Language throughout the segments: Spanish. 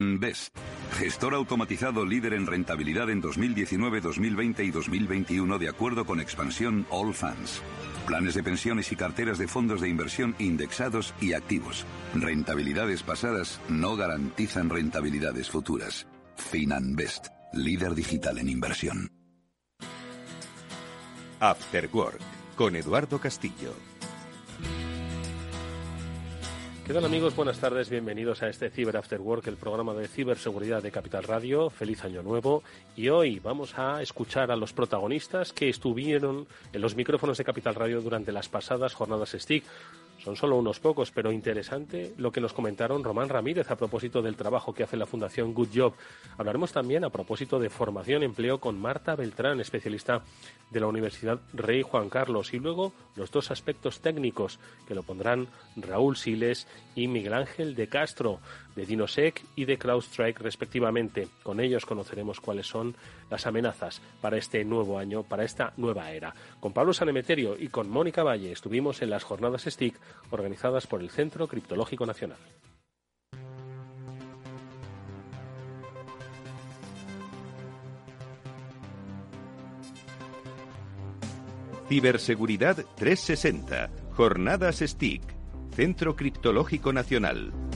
Best, gestor automatizado líder en rentabilidad en 2019, 2020 y 2021 de acuerdo con expansión All Funds. Planes de pensiones y carteras de fondos de inversión indexados y activos. Rentabilidades pasadas no garantizan rentabilidades futuras. Finanbest, líder digital en inversión. After Work, con Eduardo Castillo. ¿Qué tal amigos? Buenas tardes, bienvenidos a este Cyber After Work, el programa de ciberseguridad de Capital Radio. Feliz año nuevo. Y hoy vamos a escuchar a los protagonistas que estuvieron en los micrófonos de Capital Radio durante las pasadas jornadas STIC. Son solo unos pocos, pero interesante lo que nos comentaron Román Ramírez a propósito del trabajo que hace la Fundación Good Job. Hablaremos también a propósito de formación empleo con Marta Beltrán, especialista de la Universidad Rey Juan Carlos. Y luego los dos aspectos técnicos que lo pondrán Raúl Siles y Miguel Ángel de Castro, de DinoSec y de CrowdStrike respectivamente. Con ellos conoceremos cuáles son las amenazas para este nuevo año, para esta nueva era. Con Pablo Sanemeterio y con Mónica Valle estuvimos en las jornadas STIC organizadas por el Centro Criptológico Nacional. Ciberseguridad 360. Jornadas STIC. Centro Criptológico Nacional.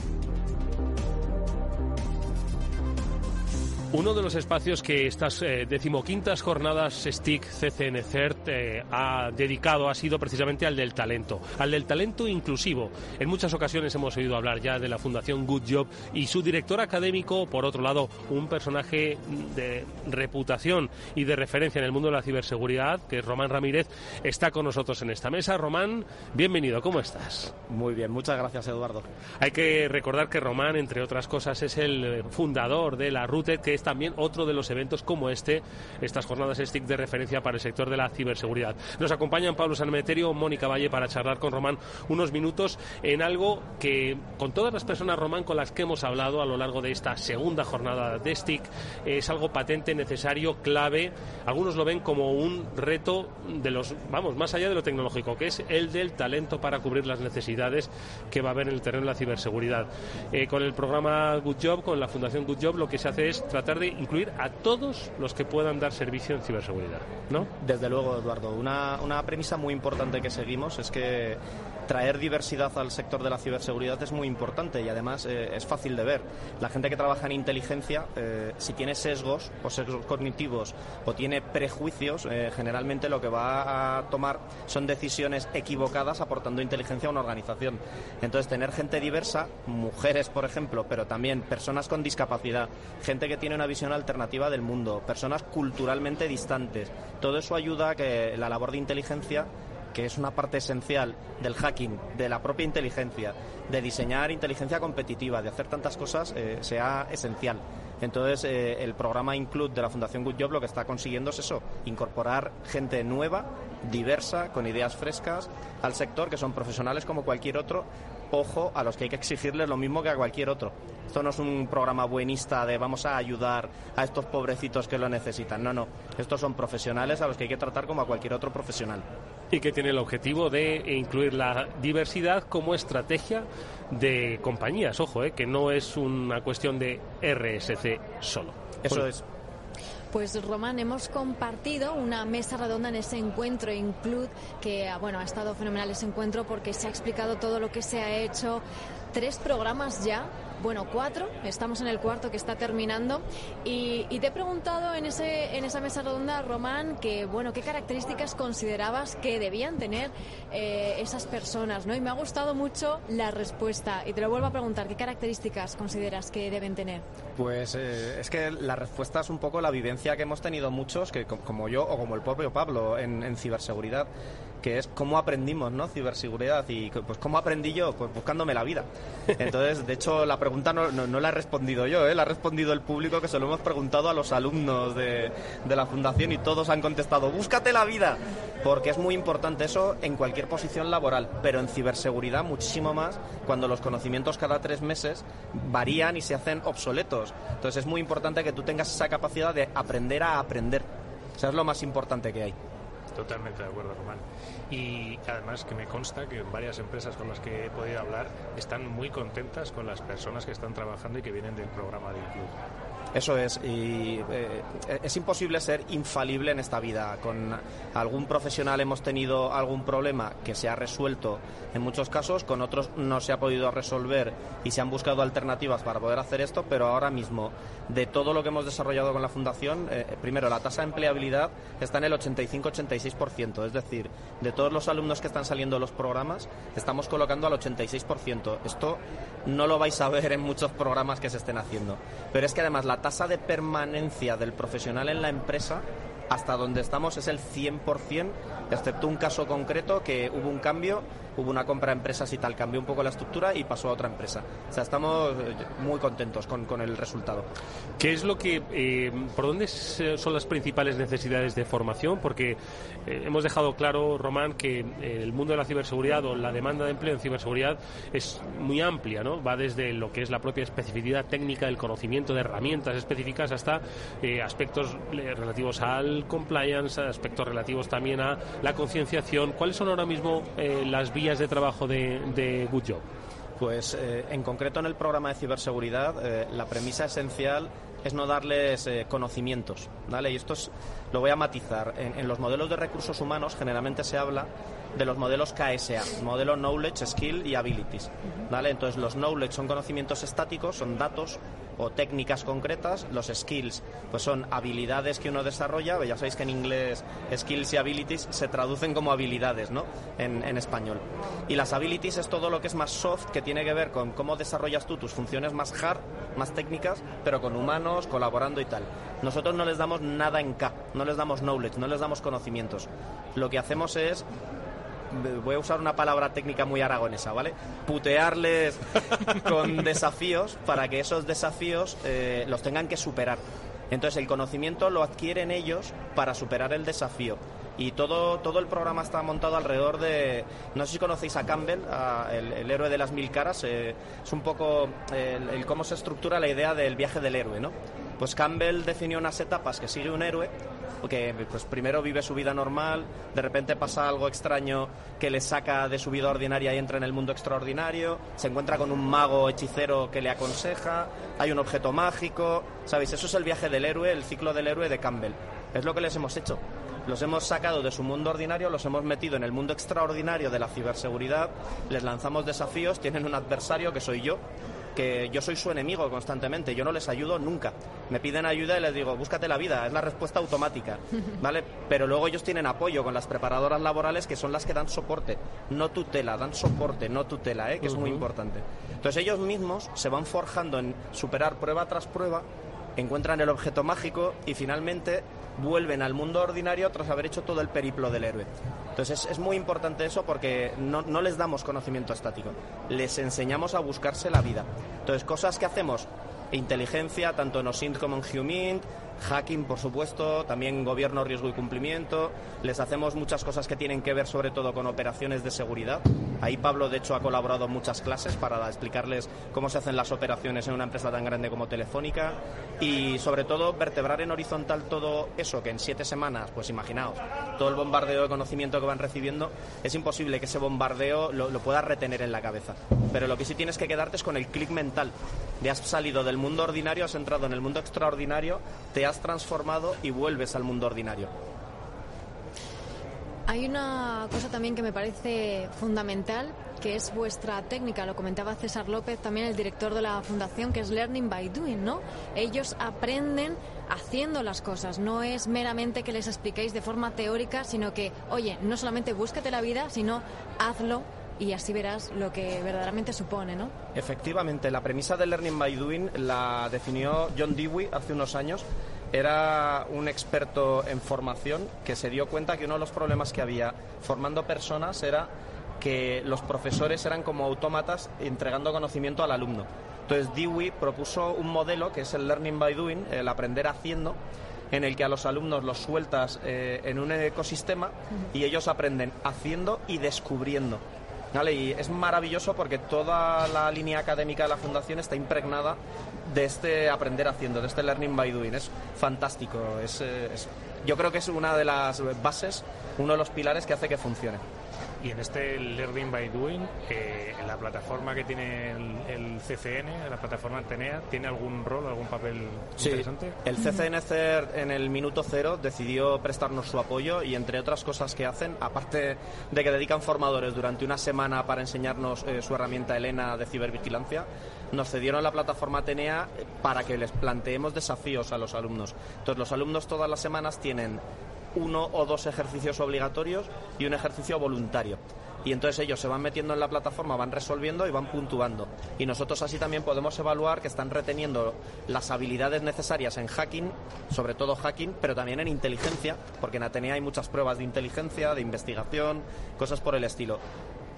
Uno de los espacios que estas eh, decimoquintas jornadas STIC CCN CERT eh, ha dedicado ha sido precisamente al del talento, al del talento inclusivo. En muchas ocasiones hemos oído hablar ya de la Fundación Good Job y su director académico, por otro lado, un personaje de reputación y de referencia en el mundo de la ciberseguridad, que es Román Ramírez, está con nosotros en esta mesa. Román, bienvenido, ¿cómo estás? Muy bien, muchas gracias Eduardo. Hay que recordar que Román, entre otras cosas, es el fundador de la RUTE, que es también otro de los eventos como este, estas jornadas STIC de referencia para el sector de la ciberseguridad. Nos acompañan Pablo Sanmeterio, Mónica Valle para charlar con Román unos minutos en algo que con todas las personas, Román, con las que hemos hablado a lo largo de esta segunda jornada de STIC, es algo patente, necesario, clave. Algunos lo ven como un reto de los, vamos, más allá de lo tecnológico, que es el del talento para cubrir las necesidades que va a haber en el terreno de la ciberseguridad. Eh, con el programa Good Job, con la Fundación Good Job, lo que se hace es tratar de incluir a todos los que puedan dar servicio en ciberseguridad, ¿no? Desde luego, Eduardo. Una, una premisa muy importante que seguimos es que traer diversidad al sector de la ciberseguridad es muy importante y además eh, es fácil de ver. La gente que trabaja en inteligencia, eh, si tiene sesgos o sesgos cognitivos o tiene prejuicios, eh, generalmente lo que va a tomar son decisiones equivocadas aportando inteligencia a una organización. Entonces, tener gente diversa, mujeres, por ejemplo, pero también personas con discapacidad, gente que tiene una visión alternativa del mundo, personas culturalmente distantes, todo eso ayuda a que la labor de inteligencia que es una parte esencial del hacking, de la propia inteligencia, de diseñar inteligencia competitiva, de hacer tantas cosas, eh, sea esencial. Entonces, eh, el programa Include de la Fundación Good Job lo que está consiguiendo es eso, incorporar gente nueva, diversa, con ideas frescas al sector, que son profesionales como cualquier otro, ojo a los que hay que exigirles lo mismo que a cualquier otro. Esto no es un programa buenista de vamos a ayudar a estos pobrecitos que lo necesitan. No, no. Estos son profesionales a los que hay que tratar como a cualquier otro profesional. Y que tiene el objetivo de incluir la diversidad como estrategia de compañías. Ojo, eh, que no es una cuestión de RSC solo. Eso es. Pues Román, hemos compartido una mesa redonda en ese encuentro Include, que bueno, ha estado fenomenal ese encuentro porque se ha explicado todo lo que se ha hecho, tres programas ya bueno, cuatro, estamos en el cuarto que está terminando. Y, te he preguntado en, ese, en esa mesa redonda, Román, que, bueno, ¿qué características considerabas que debían tener eh, esas personas? ¿no? Y me ha gustado mucho la respuesta. Y te lo vuelvo a preguntar, ¿qué características consideras que deben tener? Pues eh, es que la respuesta es un poco la vivencia que hemos tenido muchos, que como yo o como el propio Pablo, en, en ciberseguridad que es cómo aprendimos, ¿no? Ciberseguridad y pues cómo aprendí yo, pues buscándome la vida. Entonces, de hecho, la pregunta no, no, la he respondido yo, ¿eh? la ha respondido el público que se lo hemos preguntado a los alumnos de, de la fundación y todos han contestado, búscate la vida, porque es muy importante eso en cualquier posición laboral, pero en ciberseguridad muchísimo más cuando los conocimientos cada tres meses varían y se hacen obsoletos. Entonces, es muy importante que tú tengas esa capacidad de aprender a aprender. O sea, es lo más importante que hay. Totalmente de acuerdo, Román. Y además que me consta que varias empresas con las que he podido hablar están muy contentas con las personas que están trabajando y que vienen del programa de Include. Eso es, y eh, es imposible ser infalible en esta vida. Con algún profesional hemos tenido algún problema que se ha resuelto en muchos casos, con otros no se ha podido resolver y se han buscado alternativas para poder hacer esto, pero ahora mismo, de todo lo que hemos desarrollado con la Fundación, eh, primero, la tasa de empleabilidad está en el 85-86%, es decir, de todos los alumnos que están saliendo de los programas, estamos colocando al 86%. Esto no lo vais a ver en muchos programas que se estén haciendo, pero es que además la tasa de permanencia del profesional en la empresa hasta donde estamos es el 100%, excepto un caso concreto que hubo un cambio hubo una compra de empresas y tal, cambió un poco la estructura y pasó a otra empresa. O sea, estamos eh, muy contentos con, con el resultado. ¿Qué es lo que, eh, por dónde son las principales necesidades de formación? Porque eh, hemos dejado claro, Román, que el mundo de la ciberseguridad o la demanda de empleo en ciberseguridad es muy amplia, ¿no? Va desde lo que es la propia especificidad técnica, el conocimiento de herramientas específicas hasta aspectos relativos al compliance, aspectos relativos también a la concienciación. ¿Cuáles son ahora mismo las vías de trabajo de, de Good Job? Pues eh, en concreto en el programa de ciberseguridad, eh, la premisa esencial es no darles eh, conocimientos, ¿vale? Y esto lo voy a matizar. En, los modelos de recursos humanos generalmente se habla de los modelos KSA, modelo Knowledge, Skill y Abilities, ¿vale? Entonces los Knowledge son conocimientos estáticos, son datos o técnicas concretas, los skills pues son habilidades que uno desarrolla, ya sabéis que en inglés skills y abilities se traducen como habilidades ¿no? en, en español. Y las abilities es todo lo que es más soft, que tiene que ver con cómo desarrollas tú tus funciones más hard, más técnicas, pero con humanos, colaborando y tal. Nosotros no les damos nada en K, no les damos knowledge, no les damos conocimientos. Lo que hacemos es voy a usar una palabra técnica muy aragonesa, ¿vale? Putearles con desafíos para que esos desafíos eh, los tengan que superar. Entonces el conocimiento lo adquieren ellos para superar el desafío. Y todo, todo el programa está montado alrededor de... No sé si conocéis a Campbell, el, héroe de las mil caras. Eh, es un poco el, cómo se estructura la idea del viaje del héroe, ¿no? Pues Campbell definió unas etapas que sigue un héroe porque pues primero vive su vida normal, de repente pasa algo extraño que le saca de su vida ordinaria y entra en el mundo extraordinario, se encuentra con un mago hechicero que le aconseja, hay un objeto mágico, ¿sabéis? Eso es el viaje del héroe, el ciclo del héroe de Campbell. Es lo que les hemos hecho. Los hemos sacado de su mundo ordinario, los hemos metido en el mundo extraordinario de la ciberseguridad, les lanzamos desafíos, tienen un adversario que soy yo, que yo soy su enemigo constantemente, yo no les ayudo nunca. Me piden ayuda y les digo, búscate la vida, es la respuesta automática, ¿vale? Pero luego ellos tienen apoyo con las preparadoras laborales que son las que dan soporte, no tutela, dan soporte, no tutela, ¿eh? que es muy importante. Entonces ellos mismos se van forjando en superar prueba tras prueba, encuentran el objeto mágico y finalmente vuelven al mundo ordinario tras haber hecho todo el periplo del héroe. Entonces es, muy importante eso porque no, no, les damos conocimiento estático, les enseñamos a buscarse la vida. Entonces cosas que hacemos, inteligencia, tanto en OSINT como en HUMINT, hacking, por supuesto, también gobierno, riesgo y cumplimiento. Les hacemos muchas cosas que tienen que ver sobre todo con operaciones de seguridad. Ahí Pablo, de hecho, ha colaborado en muchas clases para explicarles cómo se hacen las operaciones en una empresa tan grande como Telefónica y, sobre todo, vertebrar en horizontal todo eso que en siete semanas, pues imaginaos, todo el bombardeo de conocimiento que van recibiendo, es imposible que ese bombardeo lo, lo puedas retener en la cabeza. Pero lo que sí tienes que quedarte es con el clic mental. De has salido del mundo ordinario, has entrado en el mundo extraordinario, te has transformado y vuelves al mundo ordinario. Hay una cosa también que me parece fundamental, que es vuestra técnica, lo comentaba César López, también el director de la fundación, que es Learning by Doing, ¿no? Ellos aprenden haciendo las cosas, no es meramente que les expliquéis de forma teórica, sino que, oye, no solamente búscate la vida, sino hazlo y así verás lo que verdaderamente supone, ¿no? Efectivamente, la premisa de Learning by Doing la definió John Dewey hace unos años era un experto en formación que se dio cuenta que uno de los problemas que había formando personas era que los profesores eran como autómatas entregando conocimiento al alumno. Entonces Dewey propuso un modelo que es el Learning by Doing, el aprender haciendo, en el que a los alumnos los sueltas eh, en un ecosistema y ellos aprenden haciendo y descubriendo. Y es maravilloso porque toda la línea académica de la Fundación está impregnada de este aprender haciendo, de este learning by doing. Es fantástico. Es, eh, yo creo que es una de las bases uno de los pilares que hace que funcione. Y en este Learning by Doing, eh, la plataforma que tiene el, CCN, la plataforma Atenea, ¿tiene algún rol, algún papel interesante? El CCN en el minuto cero decidió prestarnos su apoyo y entre otras cosas que hacen, aparte de que dedican formadores durante una semana para enseñarnos eh, su herramienta Elena de cibervigilancia, nos cedieron la plataforma Atenea para que les planteemos desafíos a los alumnos. Entonces los alumnos todas las semanas tienen uno o dos ejercicios obligatorios y un ejercicio voluntario. Y entonces ellos se van metiendo en la plataforma, van resolviendo y van puntuando. Y nosotros así también podemos evaluar que están reteniendo las habilidades necesarias en hacking, sobre todo hacking, pero también en inteligencia, porque en Atenea hay muchas pruebas de inteligencia, de investigación, cosas por el estilo.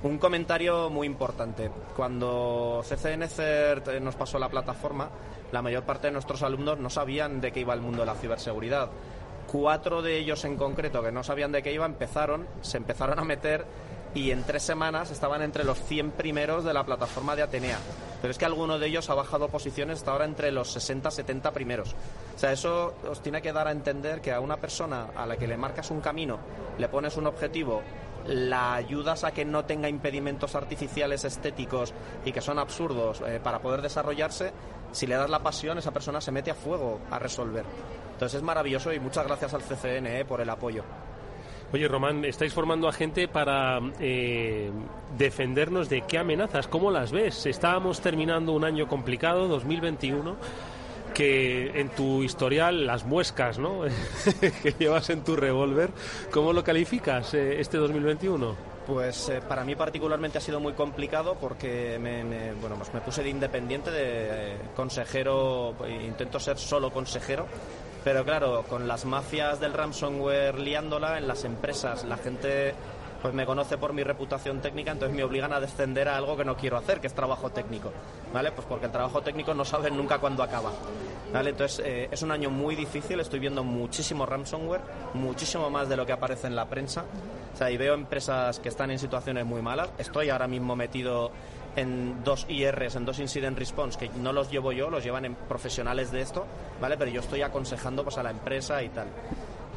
Un comentario muy importante. Cuando CCN CERT nos pasó la plataforma, la mayor parte de nuestros alumnos no sabían de qué iba el mundo de la ciberseguridad cuatro de ellos en concreto que no sabían de qué iba empezaron, se empezaron a meter y en tres semanas estaban entre los 100 primeros de la plataforma de Atenea. Pero es que alguno de ellos ha bajado posiciones hasta ahora entre los 60, 70 primeros. O sea, eso os tiene que dar a entender que a una persona a la que le marcas un camino, le pones un objetivo, la ayudas a que no tenga impedimentos artificiales estéticos y que son absurdos eh, para poder desarrollarse, si le das la pasión, esa persona se mete a fuego a resolver. Entonces es maravilloso y muchas gracias al CCN eh, por el apoyo. Oye, Román, estáis formando a gente para eh, defendernos de qué amenazas, ¿cómo las ves? Estábamos terminando un año complicado, 2021, que en tu historial, las muescas ¿no? que llevas en tu revólver, ¿cómo lo calificas eh, este 2021? Pues eh, para mí particularmente ha sido muy complicado porque me, bueno, pues me puse de independiente, de eh, consejero, intento ser solo consejero, pero claro, con las mafias del ransomware liándola en las empresas, la gente pues me conoce por mi reputación técnica, entonces me obligan a descender a algo que no quiero hacer, que es trabajo técnico, ¿vale? Pues porque el trabajo técnico no saben nunca cuándo acaba, ¿vale? Entonces eh, es un año muy difícil, estoy viendo muchísimo ransomware, muchísimo más de lo que aparece en la prensa, o sea, y veo empresas que están en situaciones muy malas, estoy ahora mismo metido en dos IRs, en dos Incident Response, que no los llevo yo, los llevan en profesionales de esto, ¿vale? Pero yo estoy aconsejando pues a la empresa y tal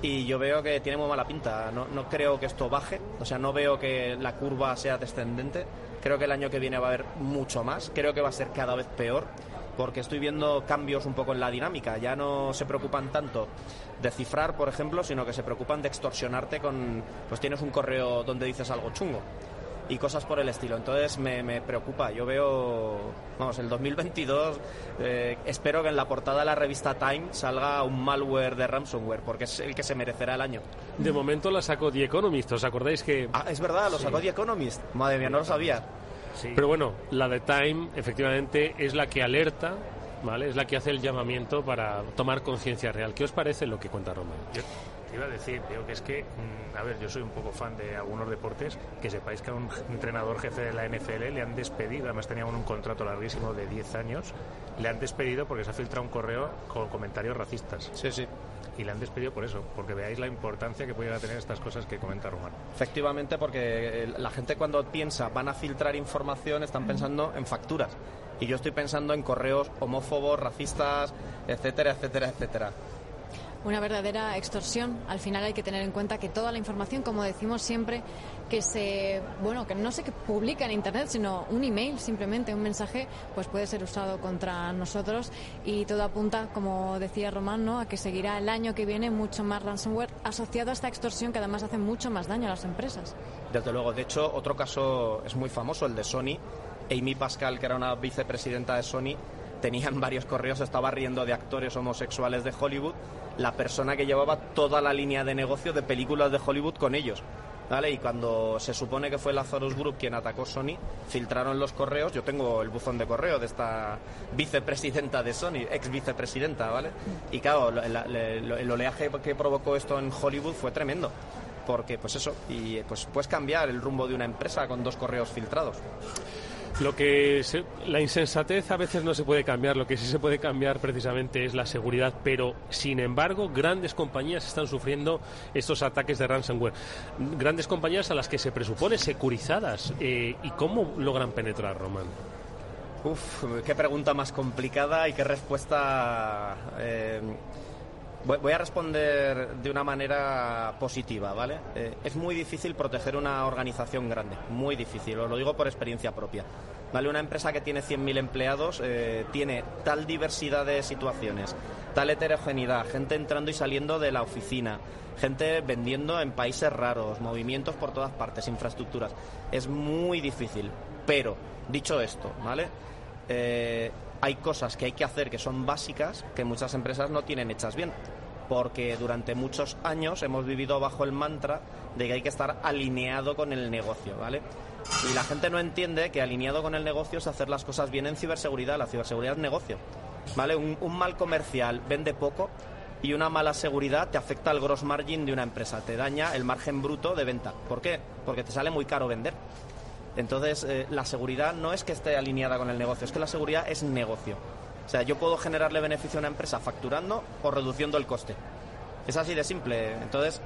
y yo veo que tiene muy mala pinta. No, no, creo que esto baje, o sea, no veo que la curva sea descendente. Creo que el año que viene va a haber mucho más. Creo que va a ser cada vez peor porque estoy viendo cambios un poco en la dinámica. Ya no se preocupan tanto de cifrar, por ejemplo, sino que se preocupan de extorsionarte con, pues tienes un correo donde dices algo chungo y cosas por el estilo. Entonces me, me preocupa. Yo veo, vamos, el 2022 eh, espero que en la portada de la revista Time salga un malware de ransomware, porque es el que se merecerá el año. De momento la sacó The Economist, ¿os acordáis que...? Ah, es verdad, lo sacó The Economist. Madre mía, no lo sabía. Sí. Pero bueno, la de Time efectivamente es la que alerta ¿vale? Es la que hace el llamamiento para tomar conciencia real. ¿Qué os parece lo que cuenta Román? Te iba a decir, digo que es que, mm, a ver, yo soy un poco fan de algunos deportes, que sepáis que a un entrenador jefe de la NFL le han despedido, además teníamos un contrato larguísimo de 10 años, le han despedido porque se ha filtrado un correo con comentarios racistas. Sí, sí. Y le han despedido por eso, porque veáis la importancia que pueden tener estas cosas que comenta Román. Efectivamente, porque la gente cuando piensa van a filtrar información están pensando en facturas. Y yo estoy pensando en correos homófobos, racistas, etcétera, etcétera, etcétera una verdadera extorsión. Al final hay que tener en cuenta que toda la información, como decimos siempre, que se, bueno, que no se que publica en internet, sino un email, simplemente un mensaje, pues puede ser usado contra nosotros y todo apunta, como decía Román, ¿no? a que seguirá el año que viene mucho más ransomware asociado a esta extorsión que además hace mucho más daño a las empresas. Desde luego, de hecho, otro caso es muy famoso, el de Sony. Amy Pascal, que era una vicepresidenta de Sony, tenían varios correos, estaba riendo de actores homosexuales de Hollywood, la persona que llevaba toda la línea de negocio de películas de Hollywood con ellos. ¿Vale? Y cuando se supone que fue Lazarus Group quien atacó Sony, filtraron los correos. Yo tengo el buzón de correo de esta vicepresidenta de Sony, ex vicepresidenta, ¿vale? Y claro, el, oleaje que provocó esto en Hollywood fue tremendo. Porque, pues eso, y pues puedes cambiar el rumbo de una empresa con dos correos filtrados. Lo que la insensatez a veces no se puede cambiar, lo que sí se puede cambiar precisamente es la seguridad, pero sin embargo grandes compañías están sufriendo estos ataques de ransomware. Grandes compañías a las que se presupone securizadas. Eh, ¿Y cómo logran penetrar, Román? Uf, qué pregunta más complicada y qué respuesta... Eh, Voy a responder de una manera positiva, ¿vale? Eh, es muy difícil proteger una organización grande, muy difícil, os lo digo por experiencia propia. ¿Vale? Una empresa que tiene 100.000 empleados eh, tiene tal diversidad de situaciones, tal heterogeneidad, gente entrando y saliendo de la oficina, gente vendiendo en países raros, movimientos por todas partes, infraestructuras. Es muy difícil. Pero, dicho esto, ¿vale? Eh, hay cosas que hay que hacer que son básicas que muchas empresas no tienen hechas bien. Porque durante muchos años hemos vivido bajo el mantra de que hay que estar alineado con el negocio, ¿vale? Y la gente no entiende que alineado con el negocio es hacer las cosas bien en ciberseguridad. La ciberseguridad es negocio, ¿vale? Un, mal comercial vende poco y una mala seguridad te afecta al gross margin de una empresa, te daña el margen bruto de venta. ¿Por qué? Porque te sale muy caro vender. Entonces, eh, la seguridad no es que esté alineada con el negocio, es que la seguridad es negocio. O sea, yo puedo generarle beneficio a una empresa facturando o reduciendo el coste. Es así de simple. Entonces,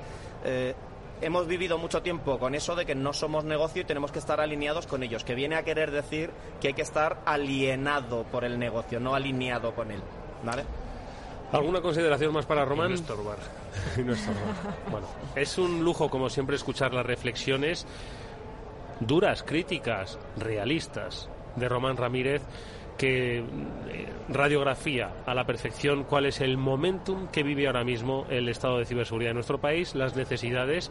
eh, hemos vivido mucho tiempo con eso de que no somos negocio y tenemos que estar alineados con ellos, que viene a querer decir que hay que estar alienado por el negocio, no alineado con él. ¿Vale? ¿Alguna consideración más para Román? Y no estorbar. Y no estorbar. Bueno, es un lujo, como siempre, escuchar las reflexiones duras, críticas, realistas de Román Ramírez que eh, radiografía a la perfección cuál es el momentum que vive ahora mismo el estado de ciberseguridad en nuestro país, las necesidades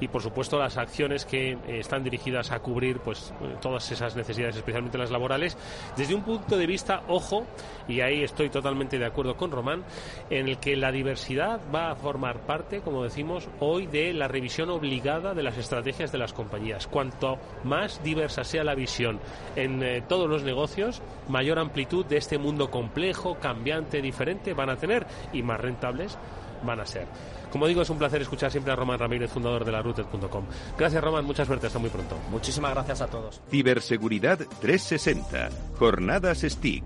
y por supuesto las acciones que eh, están dirigidas a cubrir pues eh, todas esas necesidades, especialmente las laborales, desde un punto de vista, ojo, y ahí estoy totalmente de acuerdo con Román, en el que la diversidad va a formar parte, como decimos, hoy de la revisión obligada de las estrategias de las compañías. Cuanto más diversa sea la visión en todos los negocios, mayor amplitud de este mundo complejo, cambiante, diferente van a tener y más rentables van a ser. Como digo, es un placer escuchar siempre a Román Ramírez, fundador de la Routed.com. Gracias, Román. Mucha suerte. Hasta muy pronto. Muchísimas gracias a todos. Ciberseguridad 360. Jornadas STIC.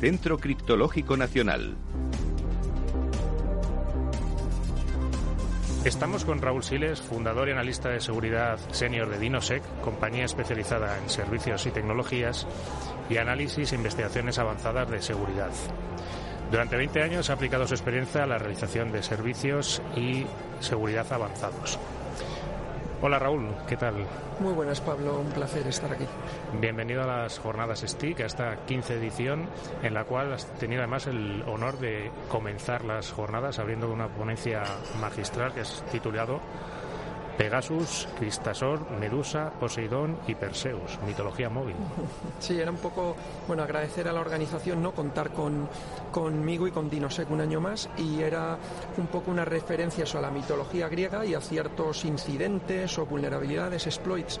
Centro Criptológico Nacional. Estamos con Raúl Siles, fundador y analista de seguridad senior de Dinosec, compañía especializada en servicios y tecnologías y análisis e investigaciones avanzadas de seguridad. Durante 20 años ha aplicado su experiencia a la realización de servicios y seguridad avanzados. Hola Raúl, ¿qué tal? Muy buenas Pablo, un placer estar aquí. Bienvenido a las jornadas STIC, a esta 15 edición en la cual has tenido además el honor de comenzar las jornadas abriendo una ponencia magistral que es titulado Pegasus, Cristasor, Medusa, Poseidón y Perseus, mitología móvil. Sí, era un poco, bueno, agradecer a la organización, ¿no? Contar con, conmigo y con Dinosec un año más y era un poco una referencia a la mitología griega y a ciertos incidentes o vulnerabilidades, exploits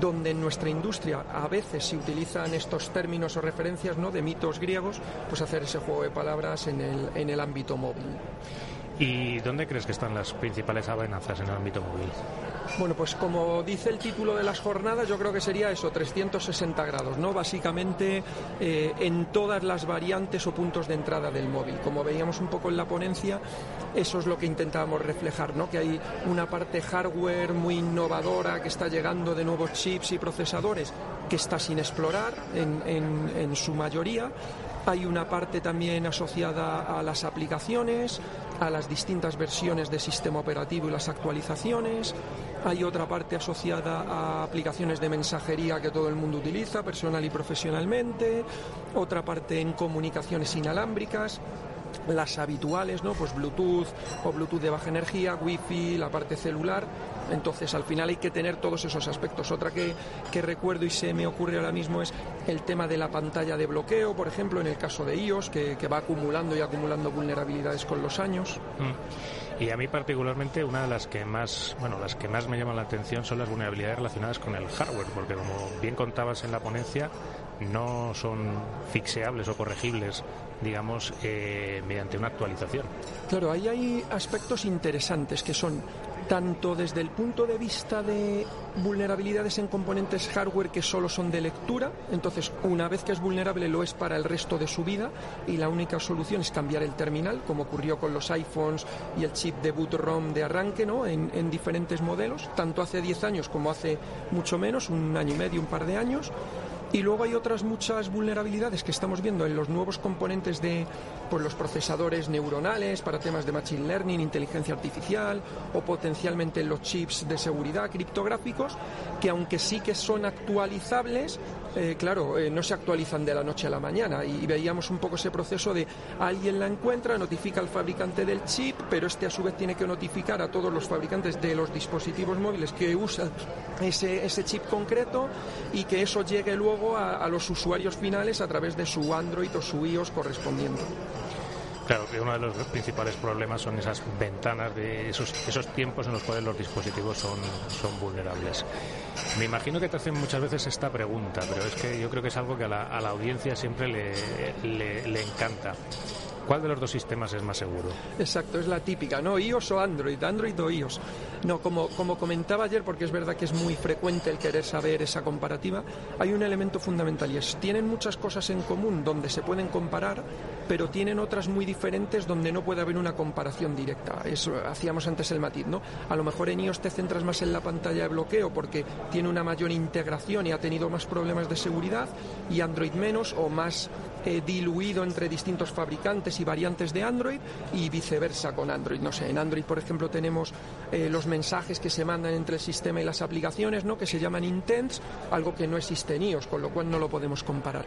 donde en nuestra industria a veces se utilizan estos términos o referencias ¿no? de mitos griegos, pues hacer ese juego de palabras en el, en el ámbito móvil. ¿Y dónde crees que están las principales amenazas en el ámbito móvil? Bueno, pues como dice el título de las jornadas, yo creo que sería eso, 360 grados, ¿no? Básicamente eh, en todas las variantes o puntos de entrada del móvil. Como veíamos un poco en la ponencia, eso es lo que intentábamos reflejar, ¿no? Que hay una parte hardware muy innovadora que está llegando de nuevos chips y procesadores que está sin explorar en, en, en su mayoría. Hay una parte también asociada a las aplicaciones, a las distintas versiones de sistema operativo y las actualizaciones. Hay otra parte asociada a aplicaciones de mensajería que todo el mundo utiliza, personal y profesionalmente. Otra parte en comunicaciones inalámbricas las habituales, ¿no? Pues Bluetooth o Bluetooth de baja energía, Wi-Fi, la parte celular. Entonces, al final hay que tener todos esos aspectos. Otra que, que, recuerdo y se me ocurre ahora mismo es el tema de la pantalla de bloqueo, por ejemplo, en el caso de iOS, que, que va acumulando y acumulando vulnerabilidades con los años. Mm. Y a mí particularmente una de las que más, bueno, las que más me llaman la atención son las vulnerabilidades relacionadas con el hardware, porque como bien contabas en la ponencia, no son fixeables o corregibles digamos, eh, mediante una actualización. Claro, ahí hay aspectos interesantes que son tanto desde el punto de vista de vulnerabilidades en componentes hardware que solo son de lectura, entonces una vez que es vulnerable lo es para el resto de su vida y la única solución es cambiar el terminal, como ocurrió con los iPhones y el chip de boot ROM de arranque ¿no? en, en diferentes modelos, tanto hace 10 años como hace mucho menos, un año y medio, un par de años Y luego hay otras muchas vulnerabilidades que estamos viendo en los nuevos componentes de pues, los procesadores neuronales para temas de machine learning, inteligencia artificial o potencialmente en los chips de seguridad criptográficos que aunque sí que son actualizables, eh, claro, eh, no se actualizan de la noche a la mañana y, veíamos un poco ese proceso de alguien la encuentra, notifica al fabricante del chip, pero este a su vez tiene que notificar a todos los fabricantes de los dispositivos móviles que usan ese, ese chip concreto y que eso llegue luego a, a los usuarios finales a través de su Android o su iOS correspondiente. Claro, que uno de los principales problemas son esas ventanas, de esos, esos tiempos en los cuales los dispositivos son, son vulnerables. Me imagino que te hacen muchas veces esta pregunta, pero es que yo creo que es algo que a la, audiencia siempre le, le encanta. ¿Cuál de los dos sistemas es más seguro? Exacto, es la típica, ¿no? iOS o Android, Android o iOS. No, como, como comentaba ayer, porque es verdad que es muy frecuente el querer saber esa comparativa, hay un elemento fundamental y es, tienen muchas cosas en común donde se pueden comparar, pero tienen otras muy diferentes donde no puede haber una comparación directa. Eso hacíamos antes el matiz, ¿no? A lo mejor en iOS te centras más en la pantalla de bloqueo porque tiene una mayor integración y ha tenido más problemas de seguridad y Android menos o más eh, diluido entre distintos fabricantes y variantes de Android y viceversa con Android. No sé, en Android, por ejemplo, tenemos eh, los mensajes que se mandan entre el sistema y las aplicaciones, ¿no? que se llaman intents, algo que no existe en iOS, con lo cual no lo podemos comparar.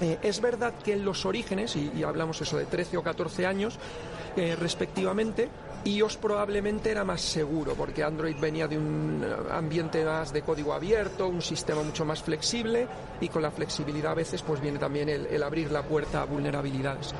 Eh, es verdad que en los orígenes, y, hablamos eso de 13 o 14 años eh, respectivamente, iOS probablemente era más seguro porque Android venía de un ambiente más de código abierto, un sistema mucho más flexible y con la flexibilidad a veces pues viene también el, el abrir la puerta a vulnerabilidades.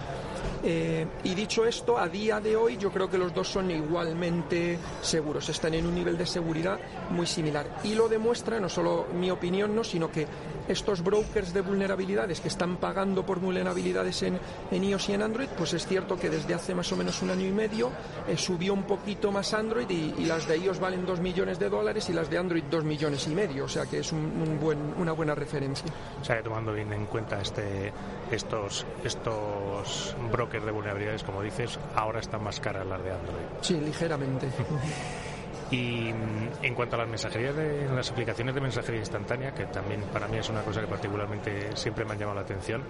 Eh, y dicho esto, a día de hoy yo creo que los dos son igualmente seguros, están en un nivel de seguridad muy similar. Y lo demuestra no solo mi opinión, no, sino que estos brokers de vulnerabilidades que están pagando por vulnerabilidades en, en iOS y en Android, pues es cierto que desde hace más o menos un año y medio eh, subió un poquito más Android y, y, las de iOS valen 2 millones de dólares y las de Android 2 millones y medio, o sea que es un, un buen, una buena referencia. O sea, tomando bien en cuenta este, estos, estos brokers de vulnerabilidades, como dices, ahora están más caras las de Android. Sí, ligeramente. Y en cuanto a las mensajerías de las aplicaciones de mensajería instantánea, que también para mí es una cosa que particularmente siempre me han llamado la atención,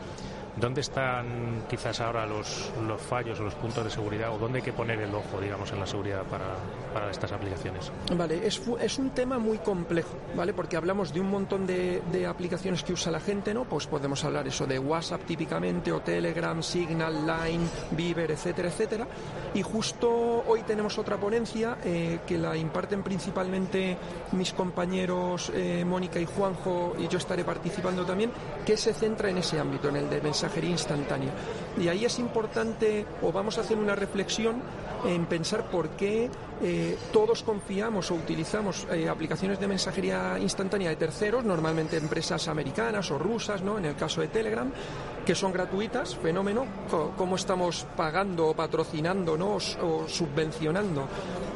¿dónde están quizás ahora los, los fallos o los puntos de seguridad o dónde hay que poner el ojo, digamos, en la seguridad para, para estas aplicaciones? Vale, es, es, un tema muy complejo, ¿vale? Porque hablamos de un montón de, de, aplicaciones que usa la gente, ¿no? Pues podemos hablar eso de WhatsApp típicamente o Telegram, Signal, Line, Viber, etcétera, etcétera. Y justo hoy tenemos otra ponencia eh, que la imparten principalmente mis compañeros eh, Mónica y Juanjo y yo estaré participando también, que se centra en ese ámbito, en el de instantánea. Y ahí es importante, o vamos a hacer una reflexión en pensar por qué eh, todos confiamos o utilizamos eh, aplicaciones de mensajería instantánea de terceros, normalmente empresas americanas o rusas, ¿no? en el caso de Telegram, que son gratuitas, fenómeno, cómo estamos pagando o patrocinando ¿no? o, subvencionando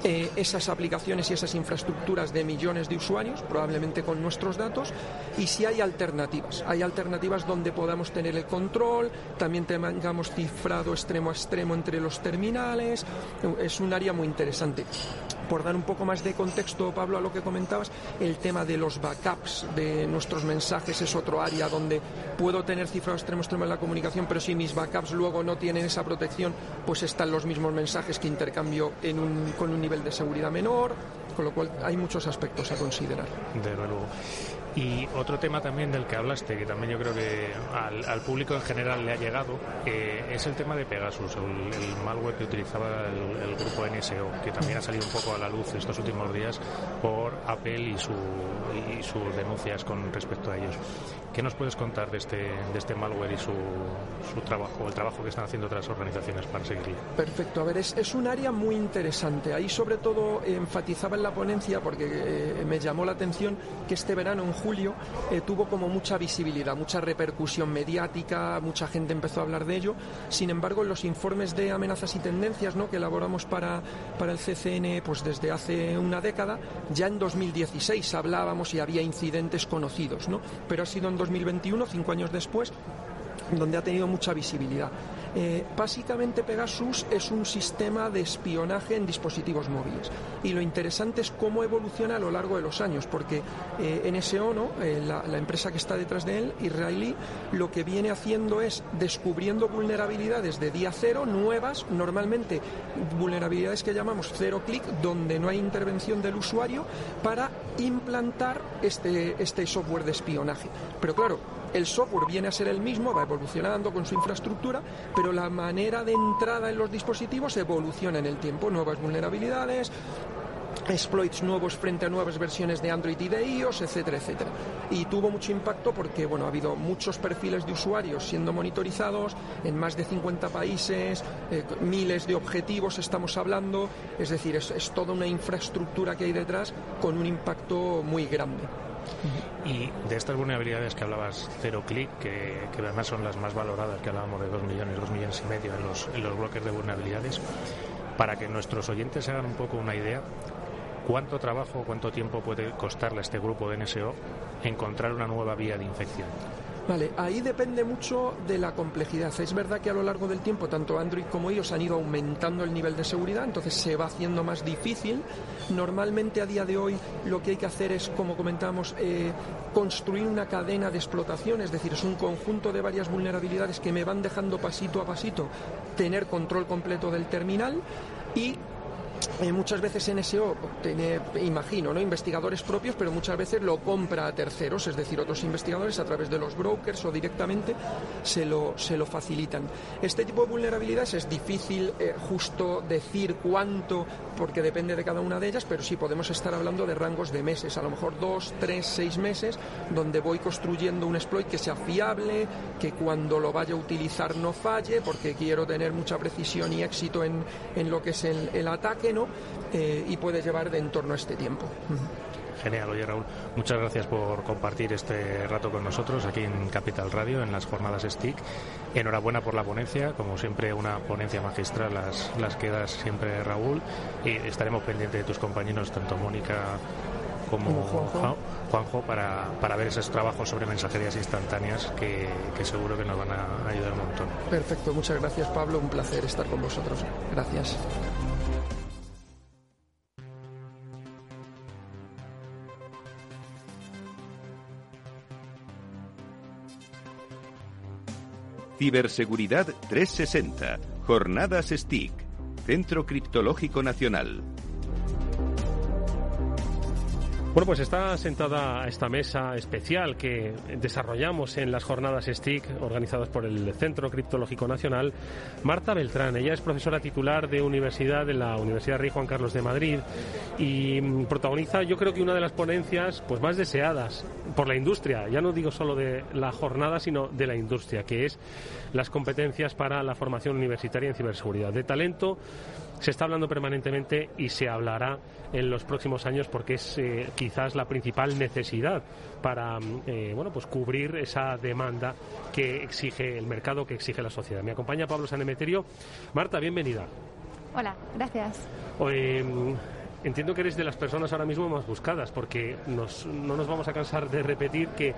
eh, esas aplicaciones y esas infraestructuras de millones de usuarios, probablemente con nuestros datos, y si hay alternativas. Hay alternativas donde podamos tener el control, también tengamos cifrado extremo a extremo entre los terminales, es un área muy interesante por dar un poco más de contexto, Pablo, a lo que comentabas, el tema de los backups de nuestros mensajes es otro área donde puedo tener cifrado extremo extremo en la comunicación, pero si mis backups luego no tienen esa protección, pues están los mismos mensajes que intercambio con un nivel de seguridad menor, con lo cual hay muchos aspectos a considerar. De luego. Y otro tema también del que hablaste, que también yo creo que al, al público en general le ha llegado, eh, es el tema de Pegasus, el, el malware que utilizaba el, el, grupo NSO, que también ha salido un poco a la luz estos últimos días por Apple y, su, y sus denuncias con respecto a ellos. ¿Qué nos puedes contar de este, de este malware y su, su trabajo, el trabajo que están haciendo otras organizaciones para seguirlo? Perfecto, a ver, es, es un área muy interesante. Ahí sobre todo enfatizaba en la ponencia, porque eh, me llamó la atención que este verano, en julio, eh, tuvo como mucha visibilidad, mucha repercusión mediática, mucha gente empezó a hablar de ello. Sin embargo, en los informes de amenazas y tendencias ¿no? que elaboramos para, para el CCN pues desde hace una década, ya en 2016 hablábamos y había incidentes conocidos, ¿no? pero ha sido en 2021, cinco años después, donde ha tenido mucha visibilidad. Eh, básicamente Pegasus es un sistema de espionaje en dispositivos móviles y lo interesante es cómo evoluciona a lo largo de los años, porque eh, NSO, ¿no? Eh, la, empresa que está detrás de él, israelí, lo que viene haciendo es descubriendo vulnerabilidades de día cero, nuevas, normalmente vulnerabilidades que llamamos cero clic, donde no hay intervención del usuario, para implantar este, este software de espionaje. Pero claro, el software viene a ser el mismo, va evolucionando con su infraestructura, pero la manera de entrada en los dispositivos evoluciona en el tiempo, nuevas vulnerabilidades, exploits nuevos frente a nuevas versiones de Android y de iOS, etcétera, etcétera. Y tuvo mucho impacto porque bueno, ha habido muchos perfiles de usuarios siendo monitorizados en más de 50 países, eh, miles de objetivos estamos hablando, es decir, es, es toda una infraestructura que hay detrás con un impacto muy grande. Y de estas vulnerabilidades que hablabas, cero clic, que, que, además son las más valoradas, que hablábamos de 2 millones, 2 millones y medio en los, en los bloques de vulnerabilidades, para que nuestros oyentes hagan un poco una idea, ¿cuánto trabajo, cuánto tiempo puede costarle a este grupo de NSO encontrar una nueva vía de infección? Vale, ahí depende mucho de la complejidad. Es verdad que a lo largo del tiempo tanto Android como ellos han ido aumentando el nivel de seguridad, entonces se va haciendo más difícil. Normalmente a día de hoy lo que hay que hacer es, como comentamos, eh, construir una cadena de explotación, es decir, es un conjunto de varias vulnerabilidades que me van dejando pasito a pasito tener control completo del terminal y muchas veces NSO tiene, imagino, ¿no? investigadores propios, pero muchas veces lo compra a terceros, es decir, otros investigadores a través de los brokers o directamente se lo, se lo facilitan. Este tipo de vulnerabilidades es difícil eh, justo decir cuánto, porque depende de cada una de ellas, pero sí podemos estar hablando de rangos de meses, a lo mejor dos, tres, seis meses, donde voy construyendo un exploit que sea fiable, que cuando lo vaya a utilizar no falle, porque quiero tener mucha precisión y éxito en, en lo que es el, el ataque ¿no? Eh, y puede llevar de en torno a este tiempo. Genial, oye Raúl, muchas gracias por compartir este rato con nosotros aquí en Capital Radio, en las jornadas STIC. Enhorabuena por la ponencia, como siempre una ponencia magistral las, las que das siempre Raúl y estaremos pendientes de tus compañeros, tanto Mónica como Juanjo, Juanjo para, para, ver esos trabajos sobre mensajerías instantáneas que, que, seguro que nos van a ayudar un montón. Perfecto, muchas gracias Pablo, un placer estar con vosotros. Gracias. Ciberseguridad 360, Jornadas STIC, Centro Criptológico Nacional. Bueno, pues está sentada esta mesa especial que desarrollamos en las jornadas STIC organizadas por el Centro Criptológico Nacional, Marta Beltrán. Ella es profesora titular de universidad de la Universidad Rey Juan Carlos de Madrid y protagoniza, yo creo que una de las ponencias pues más deseadas por la industria, ya no digo solo de la jornada, sino de la industria, que es las competencias para la formación universitaria en ciberseguridad. De talento se está hablando permanentemente y se hablará en los próximos años porque es eh, quizás la principal necesidad para eh, bueno pues cubrir esa demanda que exige el mercado, que exige la sociedad. Me acompaña Pablo Sanemeterio. Marta, bienvenida. Hola, gracias. Eh, entiendo que eres de las personas ahora mismo más buscadas porque nos, no nos vamos a cansar de repetir que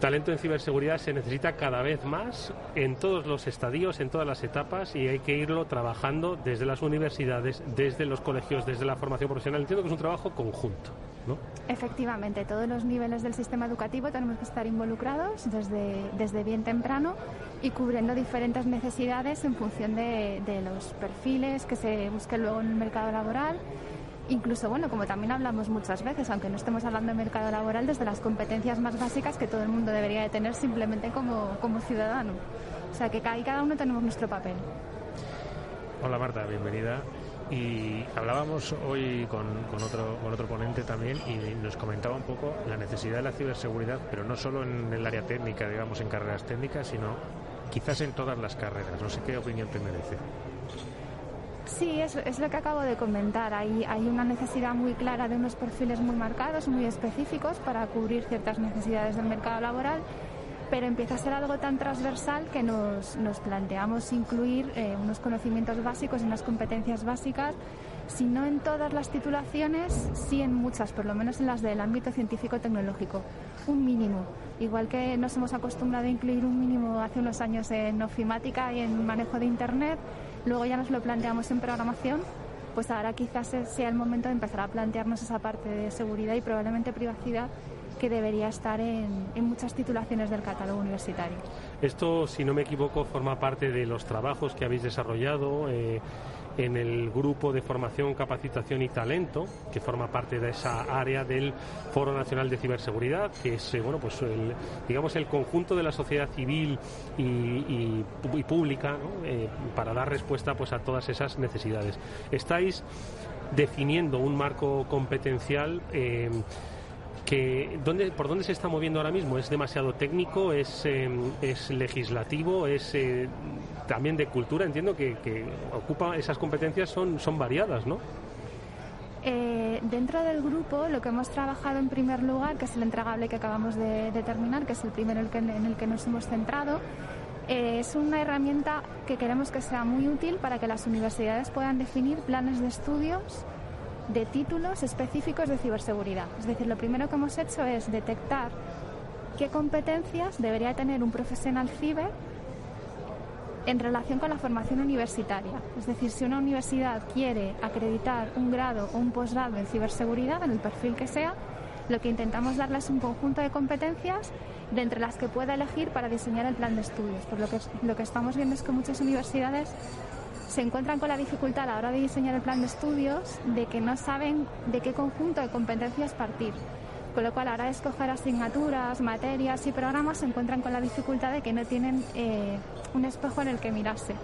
Talento en ciberseguridad se necesita cada vez más en todos los estadios, en todas las etapas y hay que irlo trabajando desde las universidades, desde los colegios, desde la formación profesional. Entiendo que es un trabajo conjunto. ¿no? Efectivamente, todos los niveles del sistema educativo tenemos que estar involucrados desde, desde bien temprano y cubriendo diferentes necesidades en función de, de los perfiles que se busquen luego en el mercado laboral incluso, bueno, como también hablamos muchas veces, aunque no estemos hablando de mercado laboral, desde las competencias más básicas que todo el mundo debería de tener simplemente como, como ciudadano. O sea, que cada, cada uno tenemos nuestro papel. Hola Marta, bienvenida. Y hablábamos hoy con, con, otro, con otro ponente también y nos comentaba un poco la necesidad de la ciberseguridad, pero no solo en el área técnica, digamos, en carreras técnicas, sino quizás en todas las carreras. No sé qué opinión te merece. Sí, es, es, lo que acabo de comentar. Hay, hay una necesidad muy clara de unos perfiles muy marcados, muy específicos para cubrir ciertas necesidades del mercado laboral pero empieza a ser algo tan transversal que nos, planteamos incluir eh, unos conocimientos básicos y unas competencias básicas, si no en todas las titulaciones, sí en muchas, por lo menos en las del ámbito científico-tecnológico, un mínimo. Igual que nos hemos acostumbrado a incluir un mínimo hace unos años en ofimática y en manejo de Internet, luego ya nos lo planteamos en programación, pues ahora quizás sea el momento de empezar a plantearnos esa parte de seguridad y probablemente privacidad que debería estar en, muchas titulaciones del catálogo universitario. Esto, si no me equivoco, forma parte de los trabajos que habéis desarrollado. Eh, en el grupo de formación, capacitación y talento, que forma parte de esa área del Foro Nacional de Ciberseguridad, que es eh, bueno pues el, digamos el conjunto de la sociedad civil y, pública eh, para dar respuesta pues a todas esas necesidades. Estáis definiendo un marco competencial que ¿dónde, por dónde se está moviendo ahora mismo es demasiado técnico es, em, es legislativo es eh, también de cultura entiendo que, ocupa esas competencias son son variadas no eh, dentro del grupo lo que hemos trabajado en primer lugar que es el entregable que acabamos de, terminar que es el primero en el que, nos hemos centrado eh, es una herramienta que queremos que sea muy útil para que las universidades puedan definir planes de estudios de títulos específicos de ciberseguridad. Es decir, lo primero que hemos hecho es detectar qué competencias debería tener un profesional ciber en relación con la formación universitaria. Es decir, si una universidad quiere acreditar un grado o un posgrado en ciberseguridad, en el perfil que sea, lo que intentamos darles es un conjunto de competencias de entre las que pueda elegir para diseñar el plan de estudios. Por lo que, lo que estamos viendo es que muchas universidades se encuentran con la dificultad a la hora de diseñar el plan de estudios de que no saben de qué conjunto de competencias partir. Con lo cual, a la hora de escoger asignaturas, materias y programas, se encuentran con la dificultad de que no tienen eh, un espejo en el que mirarse.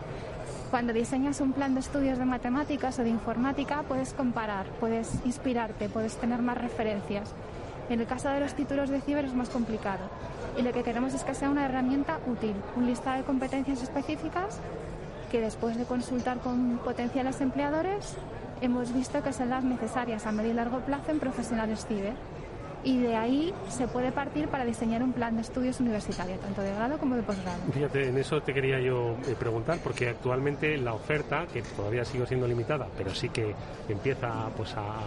Cuando diseñas un plan de estudios de matemáticas o de informática, puedes comparar, puedes inspirarte, puedes tener más referencias. En el caso de los títulos de ciber es más complicado. Y lo que queremos es que sea una herramienta útil, un listado de competencias específicas que después de consultar con potenciales empleadores hemos visto que son las necesarias a medio y largo plazo en profesionales ciber. Y de ahí se puede partir para diseñar un plan de estudios universitario, tanto de grado como de posgrado. Fíjate, en eso te quería yo eh, preguntar, porque actualmente la oferta, que todavía sigue siendo limitada, pero sí que empieza pues, a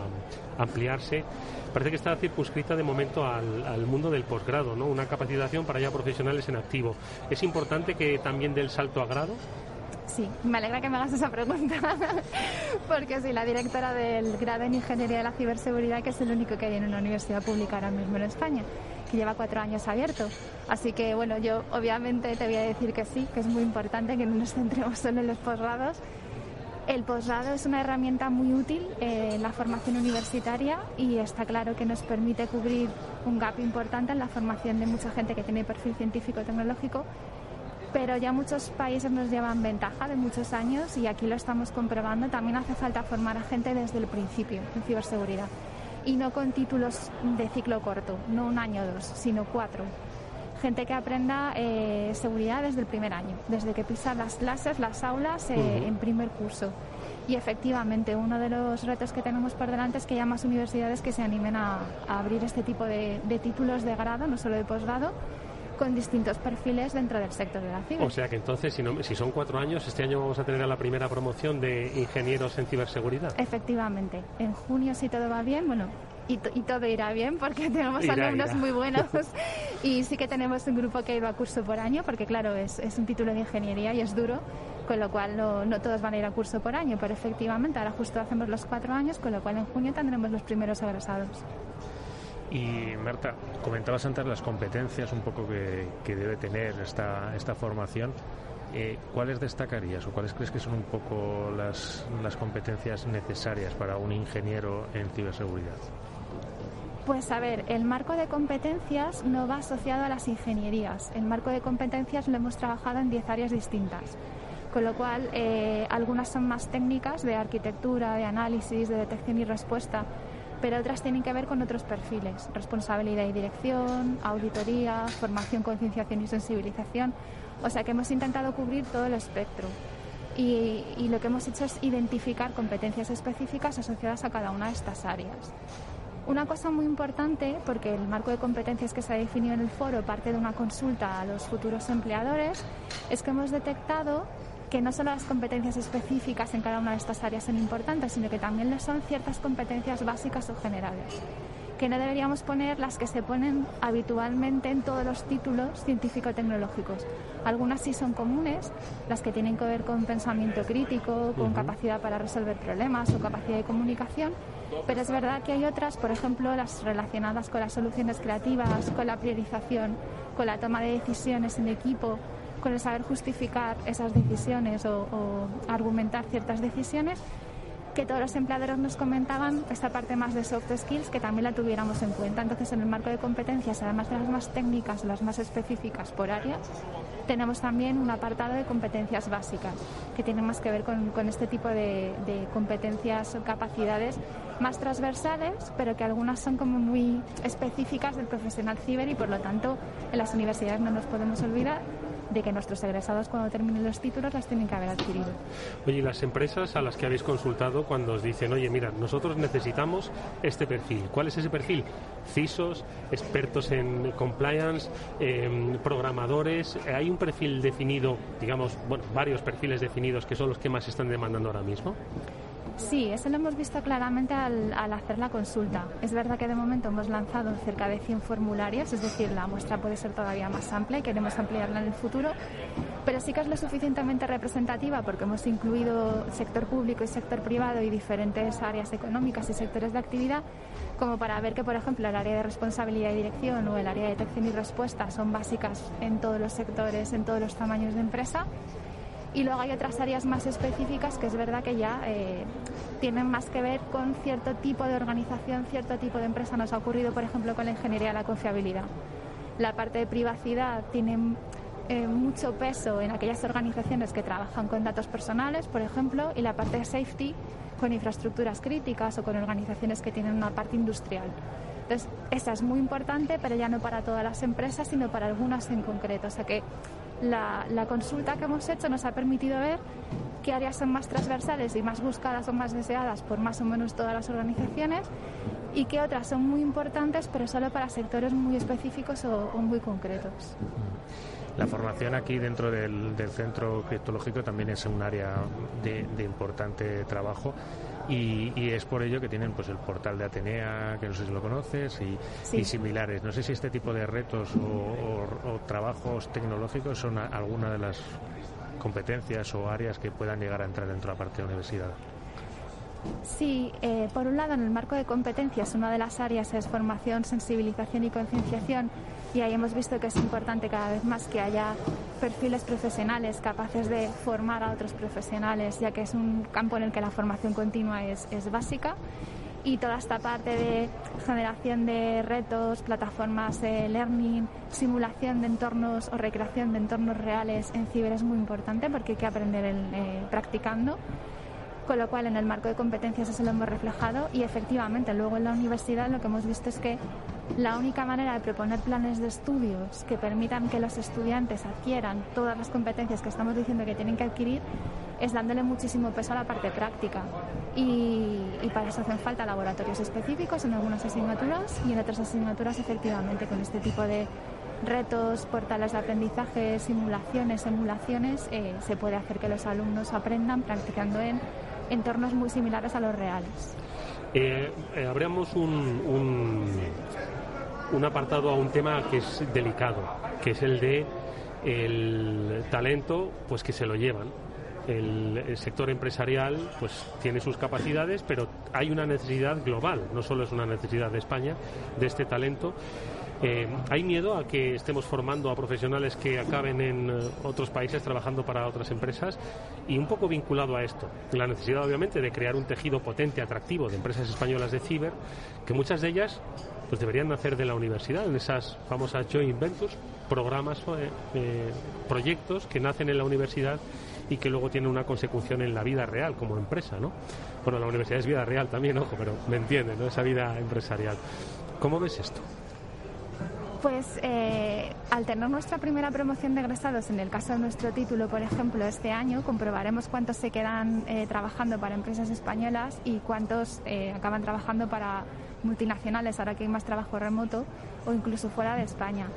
ampliarse, parece que está circunscrita de momento al, al mundo del posgrado, ¿no? una capacitación para ya profesionales en activo. ¿Es importante que también dé el salto a grado? Sí, me alegra que me hagas esa pregunta, porque soy la directora del grado en Ingeniería de la Ciberseguridad, que es el único que hay en una universidad pública ahora mismo en España, que lleva cuatro años abierto. Así que, bueno, yo obviamente te voy a decir que sí, que es muy importante que no nos centremos solo en los posgrados. El posgrado es una herramienta muy útil en la formación universitaria y está claro que nos permite cubrir un gap importante en la formación de mucha gente que tiene perfil científico-tecnológico pero ya muchos países nos llevan ventaja de muchos años y aquí lo estamos comprobando. También hace falta formar a gente desde el principio en ciberseguridad y no con títulos de ciclo corto, no un año o dos, sino cuatro. Gente que aprenda eh, seguridad desde el primer año, desde que pisa las clases, las aulas eh, en primer curso. Y efectivamente, uno de los retos que tenemos por delante es que haya más universidades que se animen a, abrir este tipo de, de títulos de grado, no solo de posgrado, con distintos perfiles dentro del sector de la ciber. O sea que entonces, si, si son cuatro años, este año vamos a tener la primera promoción de ingenieros en ciberseguridad. Efectivamente. En junio, si todo va bien, bueno, y, todo irá bien porque tenemos alumnos muy buenos y sí que tenemos un grupo que va a curso por año porque claro es, es un título de ingeniería y es duro con lo cual no, no, todos van a ir a curso por año pero efectivamente ahora justo hacemos los cuatro años con lo cual en junio tendremos los primeros egresados. Y Marta, comentabas antes las competencias un poco que, debe tener esta, esta formación. Eh, ¿Cuáles destacarías o cuáles crees que son un poco las, las competencias necesarias para un ingeniero en ciberseguridad? Pues a ver, el marco de competencias no va asociado a las ingenierías. El marco de competencias lo hemos trabajado en 10 áreas distintas. Con lo cual, eh, algunas son más técnicas de arquitectura, de análisis, de detección y respuesta, pero otras tienen que ver con otros perfiles, responsabilidad y dirección, auditoría, formación, concienciación y sensibilización. O sea que hemos intentado cubrir todo el espectro. Y, lo que hemos hecho es identificar competencias específicas asociadas a cada una de estas áreas. Una cosa muy importante, porque el marco de competencias que se ha definido en el foro parte de una consulta a los futuros empleadores, es que hemos detectado que no solo las competencias específicas en cada una de estas áreas son importantes, sino que también lo son ciertas competencias básicas o generales que no deberíamos poner las que se ponen habitualmente en todos los títulos científico-tecnológicos. Algunas sí son comunes, las que tienen que ver con pensamiento crítico, con capacidad para resolver problemas o capacidad de comunicación, pero es verdad que hay otras, por ejemplo, las relacionadas con las soluciones creativas, con la priorización, con la toma de decisiones en equipo, con el saber justificar esas decisiones o, o argumentar ciertas decisiones, que todos los empleadores nos comentaban esta parte más de soft skills que también la tuviéramos en cuenta. Entonces, en el marco de competencias, además de las más técnicas, las más específicas por áreas, tenemos también un apartado de competencias básicas que tienen más que ver con, con este tipo de, de competencias o capacidades más transversales, pero que algunas son como muy específicas del profesional ciber y por lo tanto en las universidades no nos podemos olvidar de que nuestros egresados cuando terminen los títulos las tienen que haber adquirido. Oye, ¿y las empresas a las que habéis consultado cuando os dicen, oye, mira, nosotros necesitamos este perfil? ¿Cuál es ese perfil? CISOs, expertos en compliance, eh, programadores. ¿Hay un perfil definido, digamos, bueno, varios perfiles definidos que son los que más están demandando ahora mismo? Sí, eso lo hemos visto claramente al, hacer la consulta. Es verdad que de momento hemos lanzado cerca de 100 formularios, es decir, la muestra puede ser todavía más amplia y queremos ampliarla en el futuro, pero sí que es lo suficientemente representativa porque hemos incluido sector público y sector privado y diferentes áreas económicas y sectores de actividad como para ver que, por ejemplo, el área de responsabilidad y dirección o el área de detección y respuesta son básicas en todos los sectores, en todos los tamaños de empresa y luego hay otras áreas más específicas que es verdad que ya eh, tienen más que ver con cierto tipo de organización, cierto tipo de empresa. Nos ha ocurrido, por ejemplo, con la ingeniería de la confiabilidad. La parte de privacidad tiene eh, mucho peso en aquellas organizaciones que trabajan con datos personales, por ejemplo, y la parte de safety con infraestructuras críticas o con organizaciones que tienen una parte industrial. Entonces, esa es muy importante, pero ya no para todas las empresas, sino para algunas en concreto. O sea que la, consulta que hemos hecho nos ha permitido ver qué áreas son más transversales y más buscadas o más deseadas por más o menos todas las organizaciones y qué otras son muy importantes pero solo para sectores muy específicos o, muy concretos. La formación aquí dentro del, del, centro criptológico también es un área de, de importante trabajo. Y, y, es por ello que tienen pues el portal de Atenea, que no sé si lo conoces, y, sí. y similares. No sé si este tipo de retos o, o, o trabajos tecnológicos son alguna de las competencias o áreas que puedan llegar a entrar dentro de la parte de la universidad. Sí, eh, por un lado, en el marco de competencias, una de las áreas es formación, sensibilización y concienciación. Y ahí hemos visto que es importante cada vez más que haya perfiles profesionales capaces de formar a otros profesionales, ya que es un campo en el que la formación continua es, es básica. Y toda esta parte de generación de retos, plataformas de learning, simulación de entornos o recreación de entornos reales en ciber es muy importante porque hay que aprender el, eh, practicando con lo cual en el marco de competencias eso lo hemos reflejado y efectivamente luego en la universidad lo que hemos visto es que la única manera de proponer planes de estudios que permitan que los estudiantes adquieran todas las competencias que estamos diciendo que tienen que adquirir es dándole muchísimo peso a la parte práctica y, para eso hacen falta laboratorios específicos en algunas asignaturas y en otras asignaturas efectivamente con este tipo de retos, portales de aprendizaje, simulaciones, emulaciones, eh, se puede hacer que los alumnos aprendan practicando en entornos muy similares a los reales. Eh, eh, un, un, apartado a un tema que es delicado, que es el de el talento, pues que se lo llevan. El, el, sector empresarial pues tiene sus capacidades, pero hay una necesidad global, no solo es una necesidad de España, de este talento. Eh, ¿Hay miedo a que estemos formando a profesionales que acaben en uh, otros países trabajando para otras empresas? Y un poco vinculado a esto, la necesidad obviamente de crear un tejido potente, atractivo de empresas españolas de ciber, que muchas de ellas pues deberían nacer de la universidad, en esas famosas joint ventures, programas, eh, eh, proyectos que nacen en la universidad y que luego tienen una consecución en la vida real como empresa, ¿no? Bueno, la universidad es vida real también, ojo, pero me entienden, ¿no? Esa vida empresarial. ¿Cómo ves esto? Pues eh, al tener nuestra primera promoción de egresados, en el caso de nuestro título, por ejemplo, este año, comprobaremos cuántos se quedan eh, trabajando para empresas españolas y cuántos eh, acaban trabajando para multinacionales, ahora que hay más trabajo remoto, o incluso fuera de España.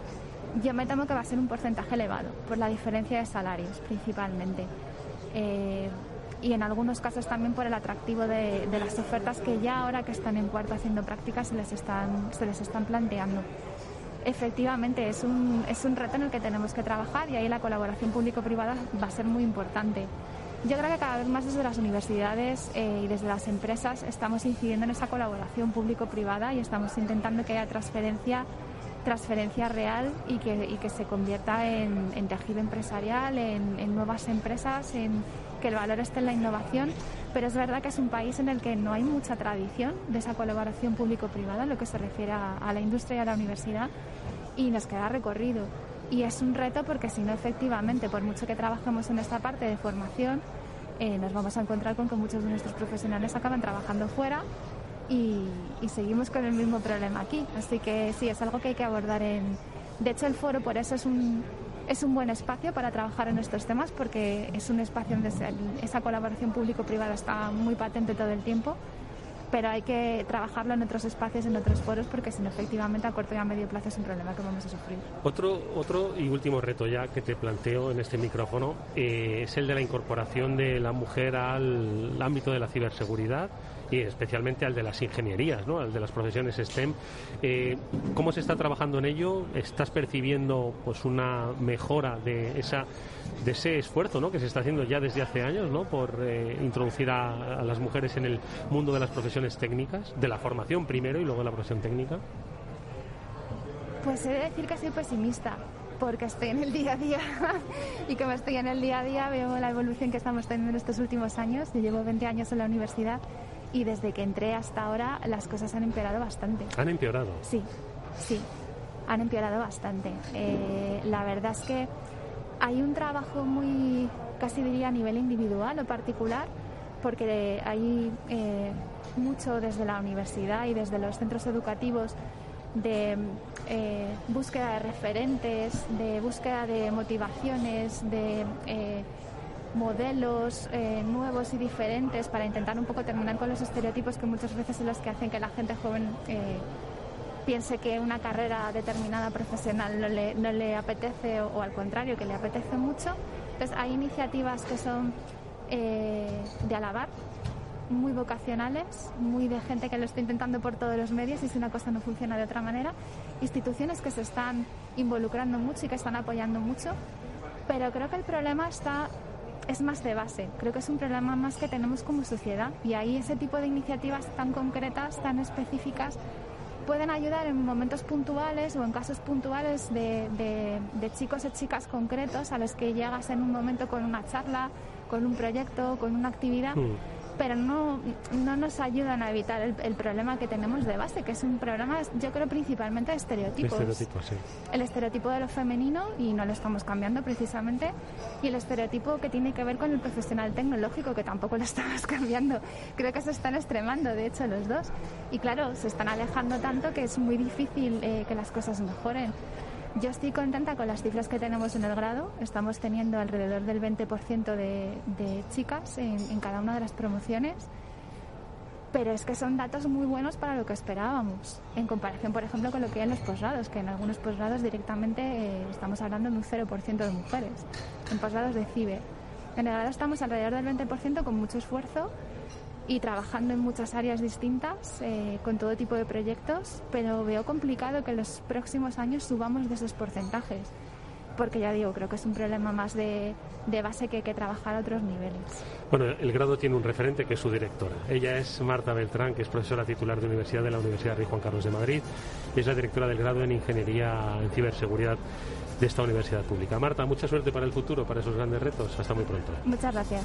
Yo me temo que va a ser un porcentaje elevado, por la diferencia de salarios, principalmente. y en algunos casos también por el atractivo de, de, las ofertas que ya ahora que están en cuarto haciendo prácticas se les están, se les están planteando efectivamente es un, es un reto en el que tenemos que trabajar y ahí la colaboración público-privada va a ser muy importante. Yo creo que cada vez más desde las universidades eh, y desde las empresas estamos incidiendo en esa colaboración público-privada y estamos intentando que haya transferencia, transferencia real y que, que se convierta en, en tejido empresarial, en, en nuevas empresas, en que el valor esté en la innovación, pero es verdad que es un país en el que no hay mucha tradición de esa colaboración público-privada en lo que se refiere a, la industria y a la universidad y nos queda recorrido. Y es un reto porque si no, efectivamente, por mucho que trabajemos en esta parte de formación, eh, nos vamos a encontrar con que muchos de nuestros profesionales acaban trabajando fuera y, seguimos con el mismo problema aquí. Así que sí, es algo que hay que abordar en... De hecho, el foro por eso es un, es un buen espacio para trabajar en estos temas porque es un espacio donde esa colaboración público-privada está muy patente todo el tiempo pero hay que trabajarlo en otros espacios, en otros foros, porque si no, efectivamente, a corto y a medio plazo es un problema que vamos a sufrir. Otro, otro y último reto ya que te planteo en este micrófono eh, es el de la incorporación de la mujer al ámbito de la ciberseguridad y especialmente al de las ingenierías, ¿no? al de las profesiones STEM. Eh, ¿Cómo se está trabajando en ello? ¿Estás percibiendo pues una mejora de esa de ese esfuerzo ¿no? que se está haciendo ya desde hace años ¿no? por eh, introducir a, las mujeres en el mundo de las profesiones técnicas, de la formación primero y luego la profesión técnica? Pues he de decir que soy pesimista porque estoy en el día a día y como estoy en el día a día veo la evolución que estamos teniendo en estos últimos años. Yo llevo 20 años en la universidad y desde que entré hasta ahora las cosas han empeorado bastante. ¿Han empeorado? Sí, sí, han empeorado bastante. Eh, la verdad es que hay un trabajo muy, casi diría a nivel individual o particular, porque hay eh, mucho desde la universidad y desde los centros educativos de eh, búsqueda de referentes, de búsqueda de motivaciones, de modelos eh, nuevos y diferentes para intentar un poco terminar con los estereotipos que muchas veces son los que hacen que la gente joven piense que una carrera determinada profesional no le, no le apetece o, al contrario, que le apetece mucho. Entonces hay iniciativas que son eh, de alabar, muy vocacionales, muy de gente que lo está intentando por todos los medios y si una cosa no funciona de otra manera. Instituciones que se están involucrando mucho y que están apoyando mucho. Pero creo que el problema está es más de base. Creo que es un problema más que tenemos como sociedad y ahí ese tipo de iniciativas tan concretas, tan específicas, pueden ayudar en momentos puntuales o en casos puntuales de, chicos y chicas concretos a los que llegas en un momento con una charla, con un proyecto, con una actividad. Mm pero no, no nos ayudan a evitar el, problema que tenemos de base, que es un problema, yo creo, principalmente de estereotipos. El estereotipo de lo femenino, y no lo estamos cambiando precisamente, y el estereotipo que tiene que ver con el profesional tecnológico, que tampoco lo estamos cambiando. Creo que se están extremando, de hecho, los dos. Y claro, se están alejando tanto que es muy difícil eh, que las cosas mejoren. Yo estoy contenta con las cifras que tenemos en el grado. Estamos teniendo alrededor del 20% de, de, chicas en, cada una de las promociones. Pero es que son datos muy buenos para lo que esperábamos, en comparación, por ejemplo, con lo que hay en los posgrados, que en algunos posgrados directamente eh, estamos hablando de un 0% de mujeres, en posgrados de CIBE. En el grado estamos alrededor del 20% con mucho esfuerzo y trabajando en muchas áreas distintas, eh, con todo tipo de proyectos, pero veo complicado que en los próximos años subamos de esos porcentajes, porque ya digo, creo que es un problema más de, de base que hay que trabajar a otros niveles. Bueno, el grado tiene un referente que es su directora. Ella es Marta Beltrán, que es profesora titular de Universidad de la Universidad Rey Juan Carlos de Madrid y es la directora del grado en Ingeniería en Ciberseguridad de esta universidad pública. Marta, mucha suerte para el futuro, para esos grandes retos. Hasta muy pronto. Muchas gracias.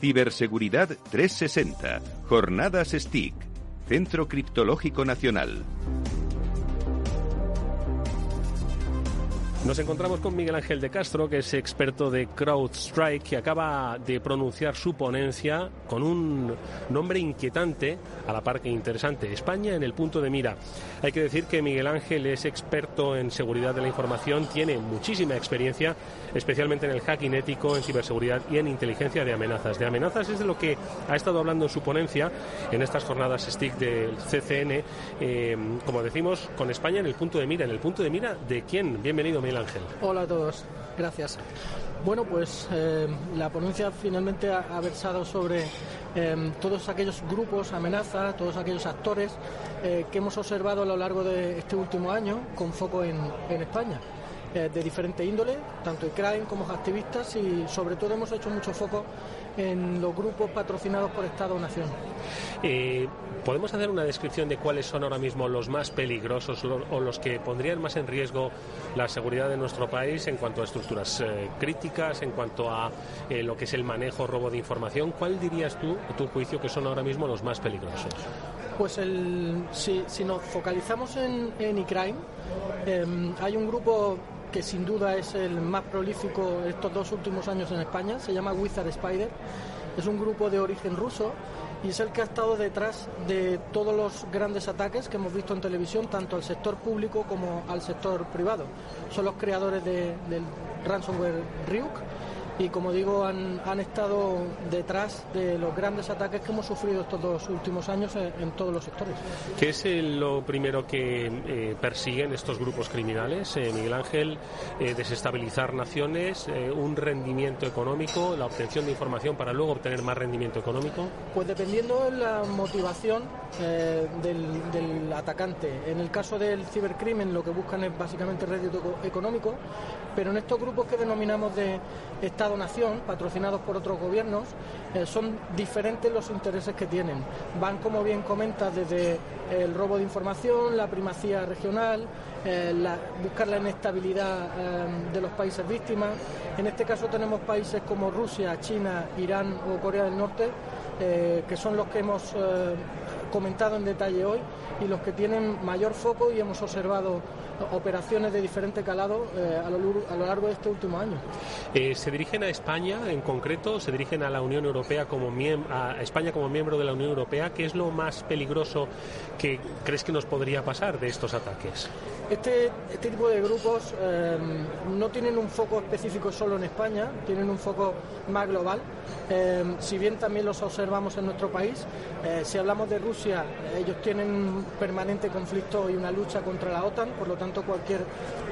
Ciberseguridad 360. Jornadas STIC. Centro Criptológico Nacional. Nos encontramos con Miguel Ángel de Castro, que es experto de CrowdStrike, que acaba de pronunciar su ponencia con un nombre inquietante, a la par que interesante, España en el punto de mira. Hay que decir que Miguel Ángel es experto en seguridad de la información, tiene muchísima experiencia, especialmente en el hacking ético, en ciberseguridad y en inteligencia de amenazas. De amenazas es de lo que ha estado hablando en su ponencia en estas jornadas STIC del CCN, eh, como decimos, con España en el punto de mira. ¿En el punto de mira de quién? Bienvenido, Miguel Ángel. Hola a todos, gracias. Bueno, pues eh, la ponencia finalmente ha, versado sobre eh, todos aquellos grupos, amenazas, todos aquellos actores que hemos observado a lo largo de este último año con foco en España. Eh, de diferente índole, tanto en crime como activistas y sobre todo hemos hecho mucho foco en los grupos patrocinados por Estado o Nación. Eh, ¿Podemos hacer una descripción de cuáles son ahora mismo los más peligrosos lo- o los que pondrían más en riesgo la seguridad de nuestro país en cuanto a estructuras eh, críticas, en cuanto a eh, lo que es el manejo, robo de información? ¿Cuál dirías tú, a tu juicio, que son ahora mismo los más peligrosos? Pues el, si, si nos focalizamos en, en em, hay un grupo que sin duda es el más prolífico estos dos últimos años en España, se llama Wizard Spider, es un grupo de origen ruso y es el que ha estado detrás de todos los grandes ataques que hemos visto en televisión, tanto al sector público como al sector privado. Son los creadores de- del ransomware Ryuk y como digo han, han estado detrás de los grandes ataques que hemos sufrido estos dos últimos años en, en todos los sectores. ¿Qué es eh, lo primero que eh, persiguen estos grupos criminales, eh, Miguel Ángel? Eh, desestabilizar naciones, eh, un rendimiento económico, la obtención de información para luego obtener más rendimiento económico. Pues dependiendo de la motivación eh, del, del atacante. En el caso del cibercrimen lo que buscan es básicamente rédito eco- económico, pero en estos grupos que denominamos de Estado-Nación, patrocinados por otros gobiernos, eh, son diferentes los intereses que tienen. Van, como bien comentas, desde el robo de información, la primacía regional, eh, la- buscar la inestabilidad eh, de los países víctimas. En este caso tenemos países como Rusia, China, Irán o Corea del Norte, que son los que hemos comentado en detalle hoy y los que tienen mayor foco y hemos observado operaciones de diferente calado eh, a, lo, largo de este último año. Eh, ¿Se dirigen a España en concreto? ¿Se dirigen a la Unión Europea como a España como miembro de la Unión Europea? ¿Qué es lo más peligroso que crees que nos podría pasar de estos ataques? Este, este tipo de grupos eh, no tienen un foco específico solo en España, tienen un foco más global. Eh, si bien también los observamos en nuestro país, eh, si hablamos de Rusia, ellos tienen un permanente conflicto y una lucha contra la OTAN, por lo tanto cualquier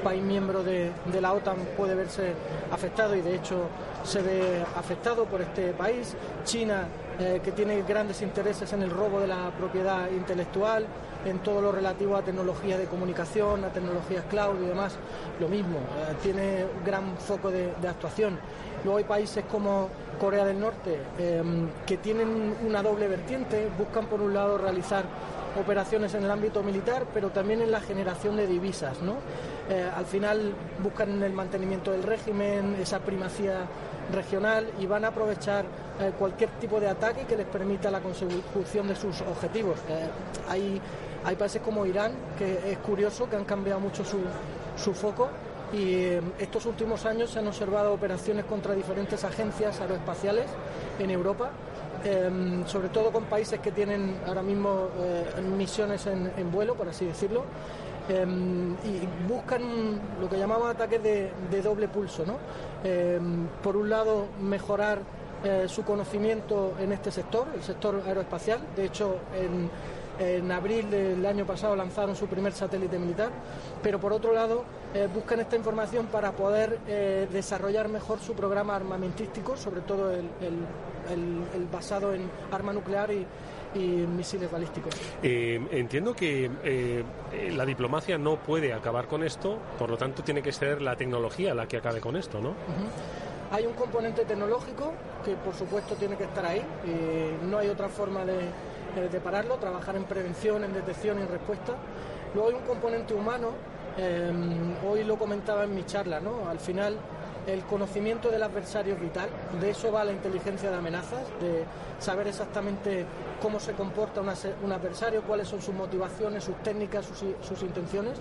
país miembro de, de la OTAN puede verse afectado y de hecho se ve afectado por este país. China, eh, que tiene grandes intereses en el robo de la propiedad intelectual, en todo lo relativo a tecnología de comunicación, a tecnologías cloud y demás, lo mismo, eh, tiene gran foco de, actuación. Luego hay países como Corea del Norte eh, que tienen una doble vertiente, buscan por un lado realizar operaciones en el ámbito militar, pero también en la generación de divisas. ¿no? Eh, al final buscan el mantenimiento del régimen, esa primacía regional y van a aprovechar eh, cualquier tipo de ataque que les permita la consecución de sus objetivos. Eh, hay, hay países como Irán, que es curioso, que han cambiado mucho su, su foco y eh, estos últimos años se han observado operaciones contra diferentes agencias aeroespaciales en Europa, eh, sobre todo con países que tienen ahora mismo eh, misiones en, vuelo, por así decirlo, eh, y buscan lo que llamamos ataques de, doble pulso. ¿no? Por un lado, mejorar eh, su conocimiento en este sector, el sector aeroespacial. De hecho, en, en abril del año pasado lanzaron su primer satélite militar, pero por otro lado eh, buscan esta información para poder eh, desarrollar mejor su programa armamentístico, sobre todo el, el- el- el basado en arma nuclear y, y misiles balísticos. Eh, entiendo que eh, la diplomacia no puede acabar con esto, por lo tanto tiene que ser la tecnología la que acabe con esto, ¿no? Hay un componente tecnológico que por supuesto tiene que estar ahí no hay otra forma de, de pararlo, trabajar en prevención, en detección y en respuesta. Luego hay un componente humano, eh, hoy lo comentaba en mi charla, ¿no? Al final el conocimiento del adversario es vital, de eso va la inteligencia de amenazas, de saber exactamente cómo se comporta un adversario, cuáles son sus motivaciones, sus técnicas, sus intenciones.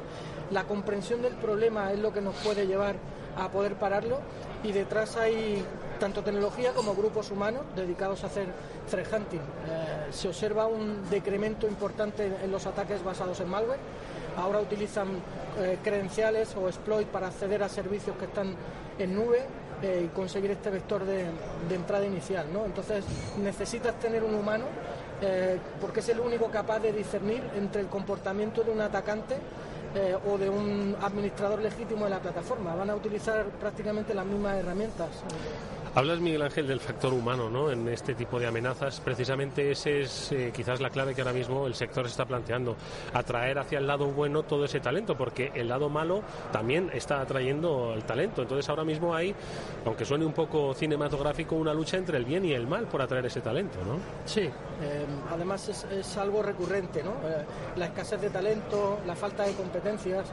La comprensión del problema es lo que nos puede llevar a poder pararlo y detrás hay tanto tecnología como grupos humanos dedicados a hacer threat hunting. Eh, se observa un decremento importante en los ataques basados en malware. Ahora utilizan eh, credenciales o exploit para acceder a servicios que están en nube eh, y conseguir este vector de, entrada inicial. ¿no? Entonces necesitas tener un humano porque es el único capaz de discernir entre el comportamiento de un atacante o de un administrador legítimo de la plataforma. Van a utilizar prácticamente las mismas herramientas. Hablas, Miguel Ángel, del factor humano ¿no? en este tipo de amenazas. Precisamente ese es eh, quizás la clave que ahora mismo el sector está planteando. Atraer hacia el lado bueno todo ese talento, porque el lado malo también está atrayendo el talento. Entonces ahora mismo hay, aunque suene un poco cinematográfico, una lucha entre el bien y el mal por atraer ese talento. ¿no? Sí, eh, además es, algo recurrente. ¿no? Eh, la escasez de talento, la falta de competencias.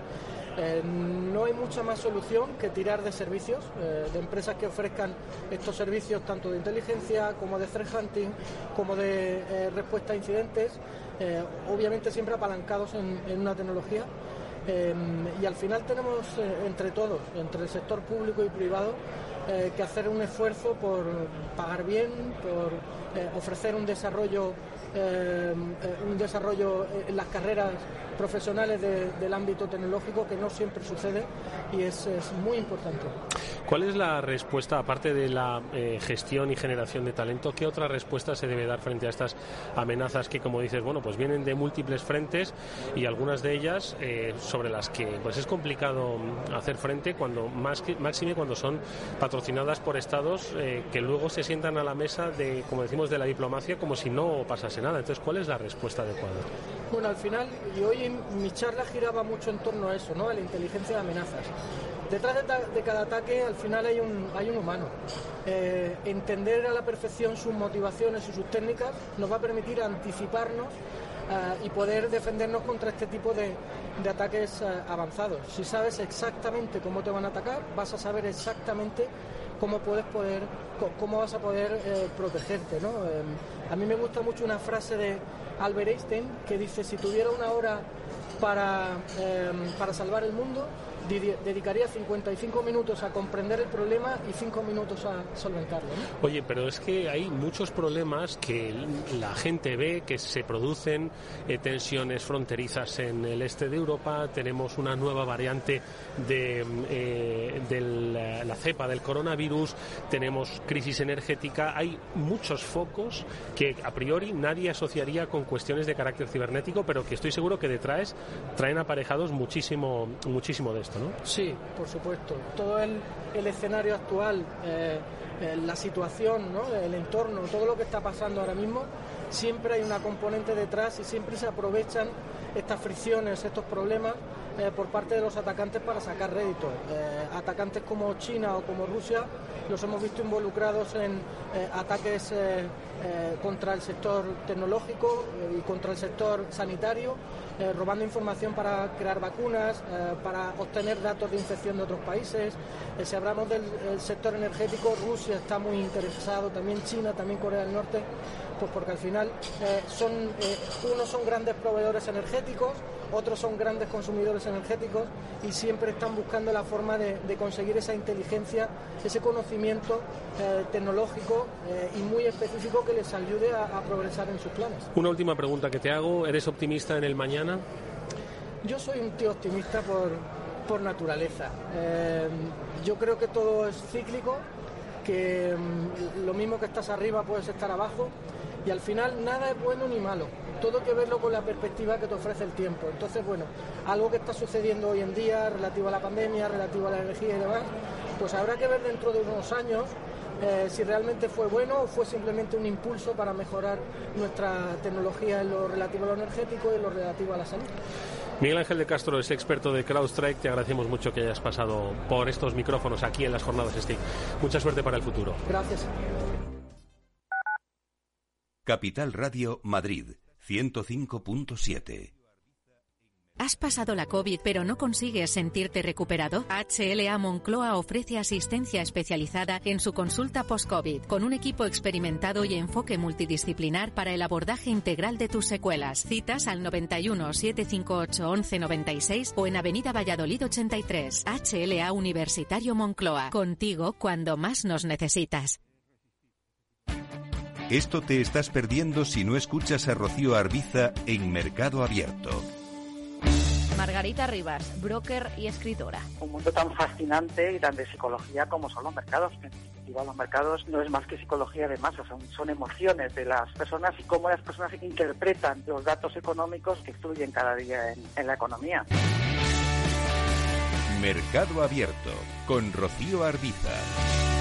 Eh, no hay mucha más solución que tirar de servicios, eh, de empresas que ofrezcan estos servicios tanto de inteligencia como de threat hunting, como de eh, respuesta a incidentes, obviamente siempre apalancados en, una tecnología. y al final tenemos entre todos, entre el sector público y privado, que hacer un esfuerzo por pagar bien, por ofrecer un desarrollo, un desarrollo en las carreras profesionales del ámbito tecnológico que no siempre sucede y es, muy importante. ¿Cuál es la respuesta, aparte de la eh, gestión y generación de talento, qué otra respuesta se debe dar frente a estas amenazas que, como dices, bueno, pues vienen de múltiples frentes y algunas de ellas eh, sobre las que pues es complicado hacer frente cuando más máxime cuando son patrocinadas por estados eh, que luego se sientan a la mesa de, como decimos, de la diplomacia como si no pasase nada. Entonces, ¿cuál es la respuesta adecuada? Bueno, al final, y hoy mi charla giraba mucho en torno a eso, ¿no? A la inteligencia de amenazas. Detrás de, cada ataque al final hay un, hay un humano. Eh, entender a la perfección sus motivaciones y sus técnicas nos va a permitir anticiparnos eh, y poder defendernos contra este tipo de, ataques eh, avanzados. Si sabes exactamente cómo te van a atacar, vas a saber exactamente cómo puedes poder, cómo vas a poder protegerte. ¿no? a mí me gusta mucho una frase de Albert Einstein que dice si tuviera una hora para, para salvar el mundo, dedicaría 55 minutos a comprender el problema y 5 minutos a solventarlo. Oye, pero es que hay muchos problemas que la gente ve que se producen eh, tensiones fronterizas en el este de Europa, tenemos una nueva variante de, eh, la cepa del coronavirus, tenemos crisis energética, hay muchos focos que a priori nadie asociaría con cuestiones de carácter cibernético, pero que estoy seguro que detrás traen aparejados muchísimo, muchísimo de esto. Sí, por supuesto. Todo el, escenario actual, eh, eh, la situación, el entorno, todo lo que está pasando ahora mismo, siempre hay una componente detrás y siempre se aprovechan estas fricciones, estos problemas eh, por parte de los atacantes para sacar rédito. atacantes como China o como Rusia los hemos visto involucrados en ataques contra el sector tecnológico y contra el sector sanitario eh, robando información para crear vacunas, eh, para obtener datos de infección de otros países. Eh, si hablamos del sector energético, Rusia está muy interesado, también China, también Corea del Norte, pues porque al final son unos son grandes proveedores energéticos, otros son grandes consumidores energéticos y siempre están buscando la forma de, conseguir esa inteligencia, ese conocimiento tecnológico y muy específico que les ayude a progresar en sus planes. Una última pregunta que te hago, ¿eres optimista en el mañana? Yo soy un tío optimista por, naturaleza. Eh, yo creo que todo es cíclico, que mm, lo mismo que estás arriba puedes estar abajo y al final nada es bueno ni malo. Todo hay que verlo con la perspectiva que te ofrece el tiempo. Entonces, bueno, algo que está sucediendo hoy en día relativo a la pandemia, relativo a la energía y demás, pues habrá que ver dentro de unos años eh, si realmente fue bueno o fue simplemente un impulso para mejorar nuestra tecnología en lo relativo a lo energético y en lo relativo a la salud. Miguel Ángel de Castro es experto de CrowdStrike. Te agradecemos mucho que hayas pasado por estos micrófonos aquí en las jornadas STIC. Mucha suerte para el futuro. Gracias. Capital Radio Madrid 105.7 ¿Has pasado la COVID pero no consigues sentirte recuperado? HLA Moncloa ofrece asistencia especializada en su consulta post-COVID, con un equipo experimentado y enfoque multidisciplinar para el abordaje integral de tus secuelas. Citas al 91 758 1196 o en Avenida Valladolid 83. HLA Universitario Moncloa. Contigo cuando más nos necesitas. Esto te estás perdiendo si no escuchas a Rocío Arbiza en Mercado Abierto. Margarita Rivas, broker y escritora. Un mundo tan fascinante y tan de psicología como son los mercados. En definitiva, los mercados no es más que psicología de masas, son, son emociones de las personas y cómo las personas interpretan los datos económicos que fluyen cada día en, en la economía. Mercado Abierto con Rocío Arbiza.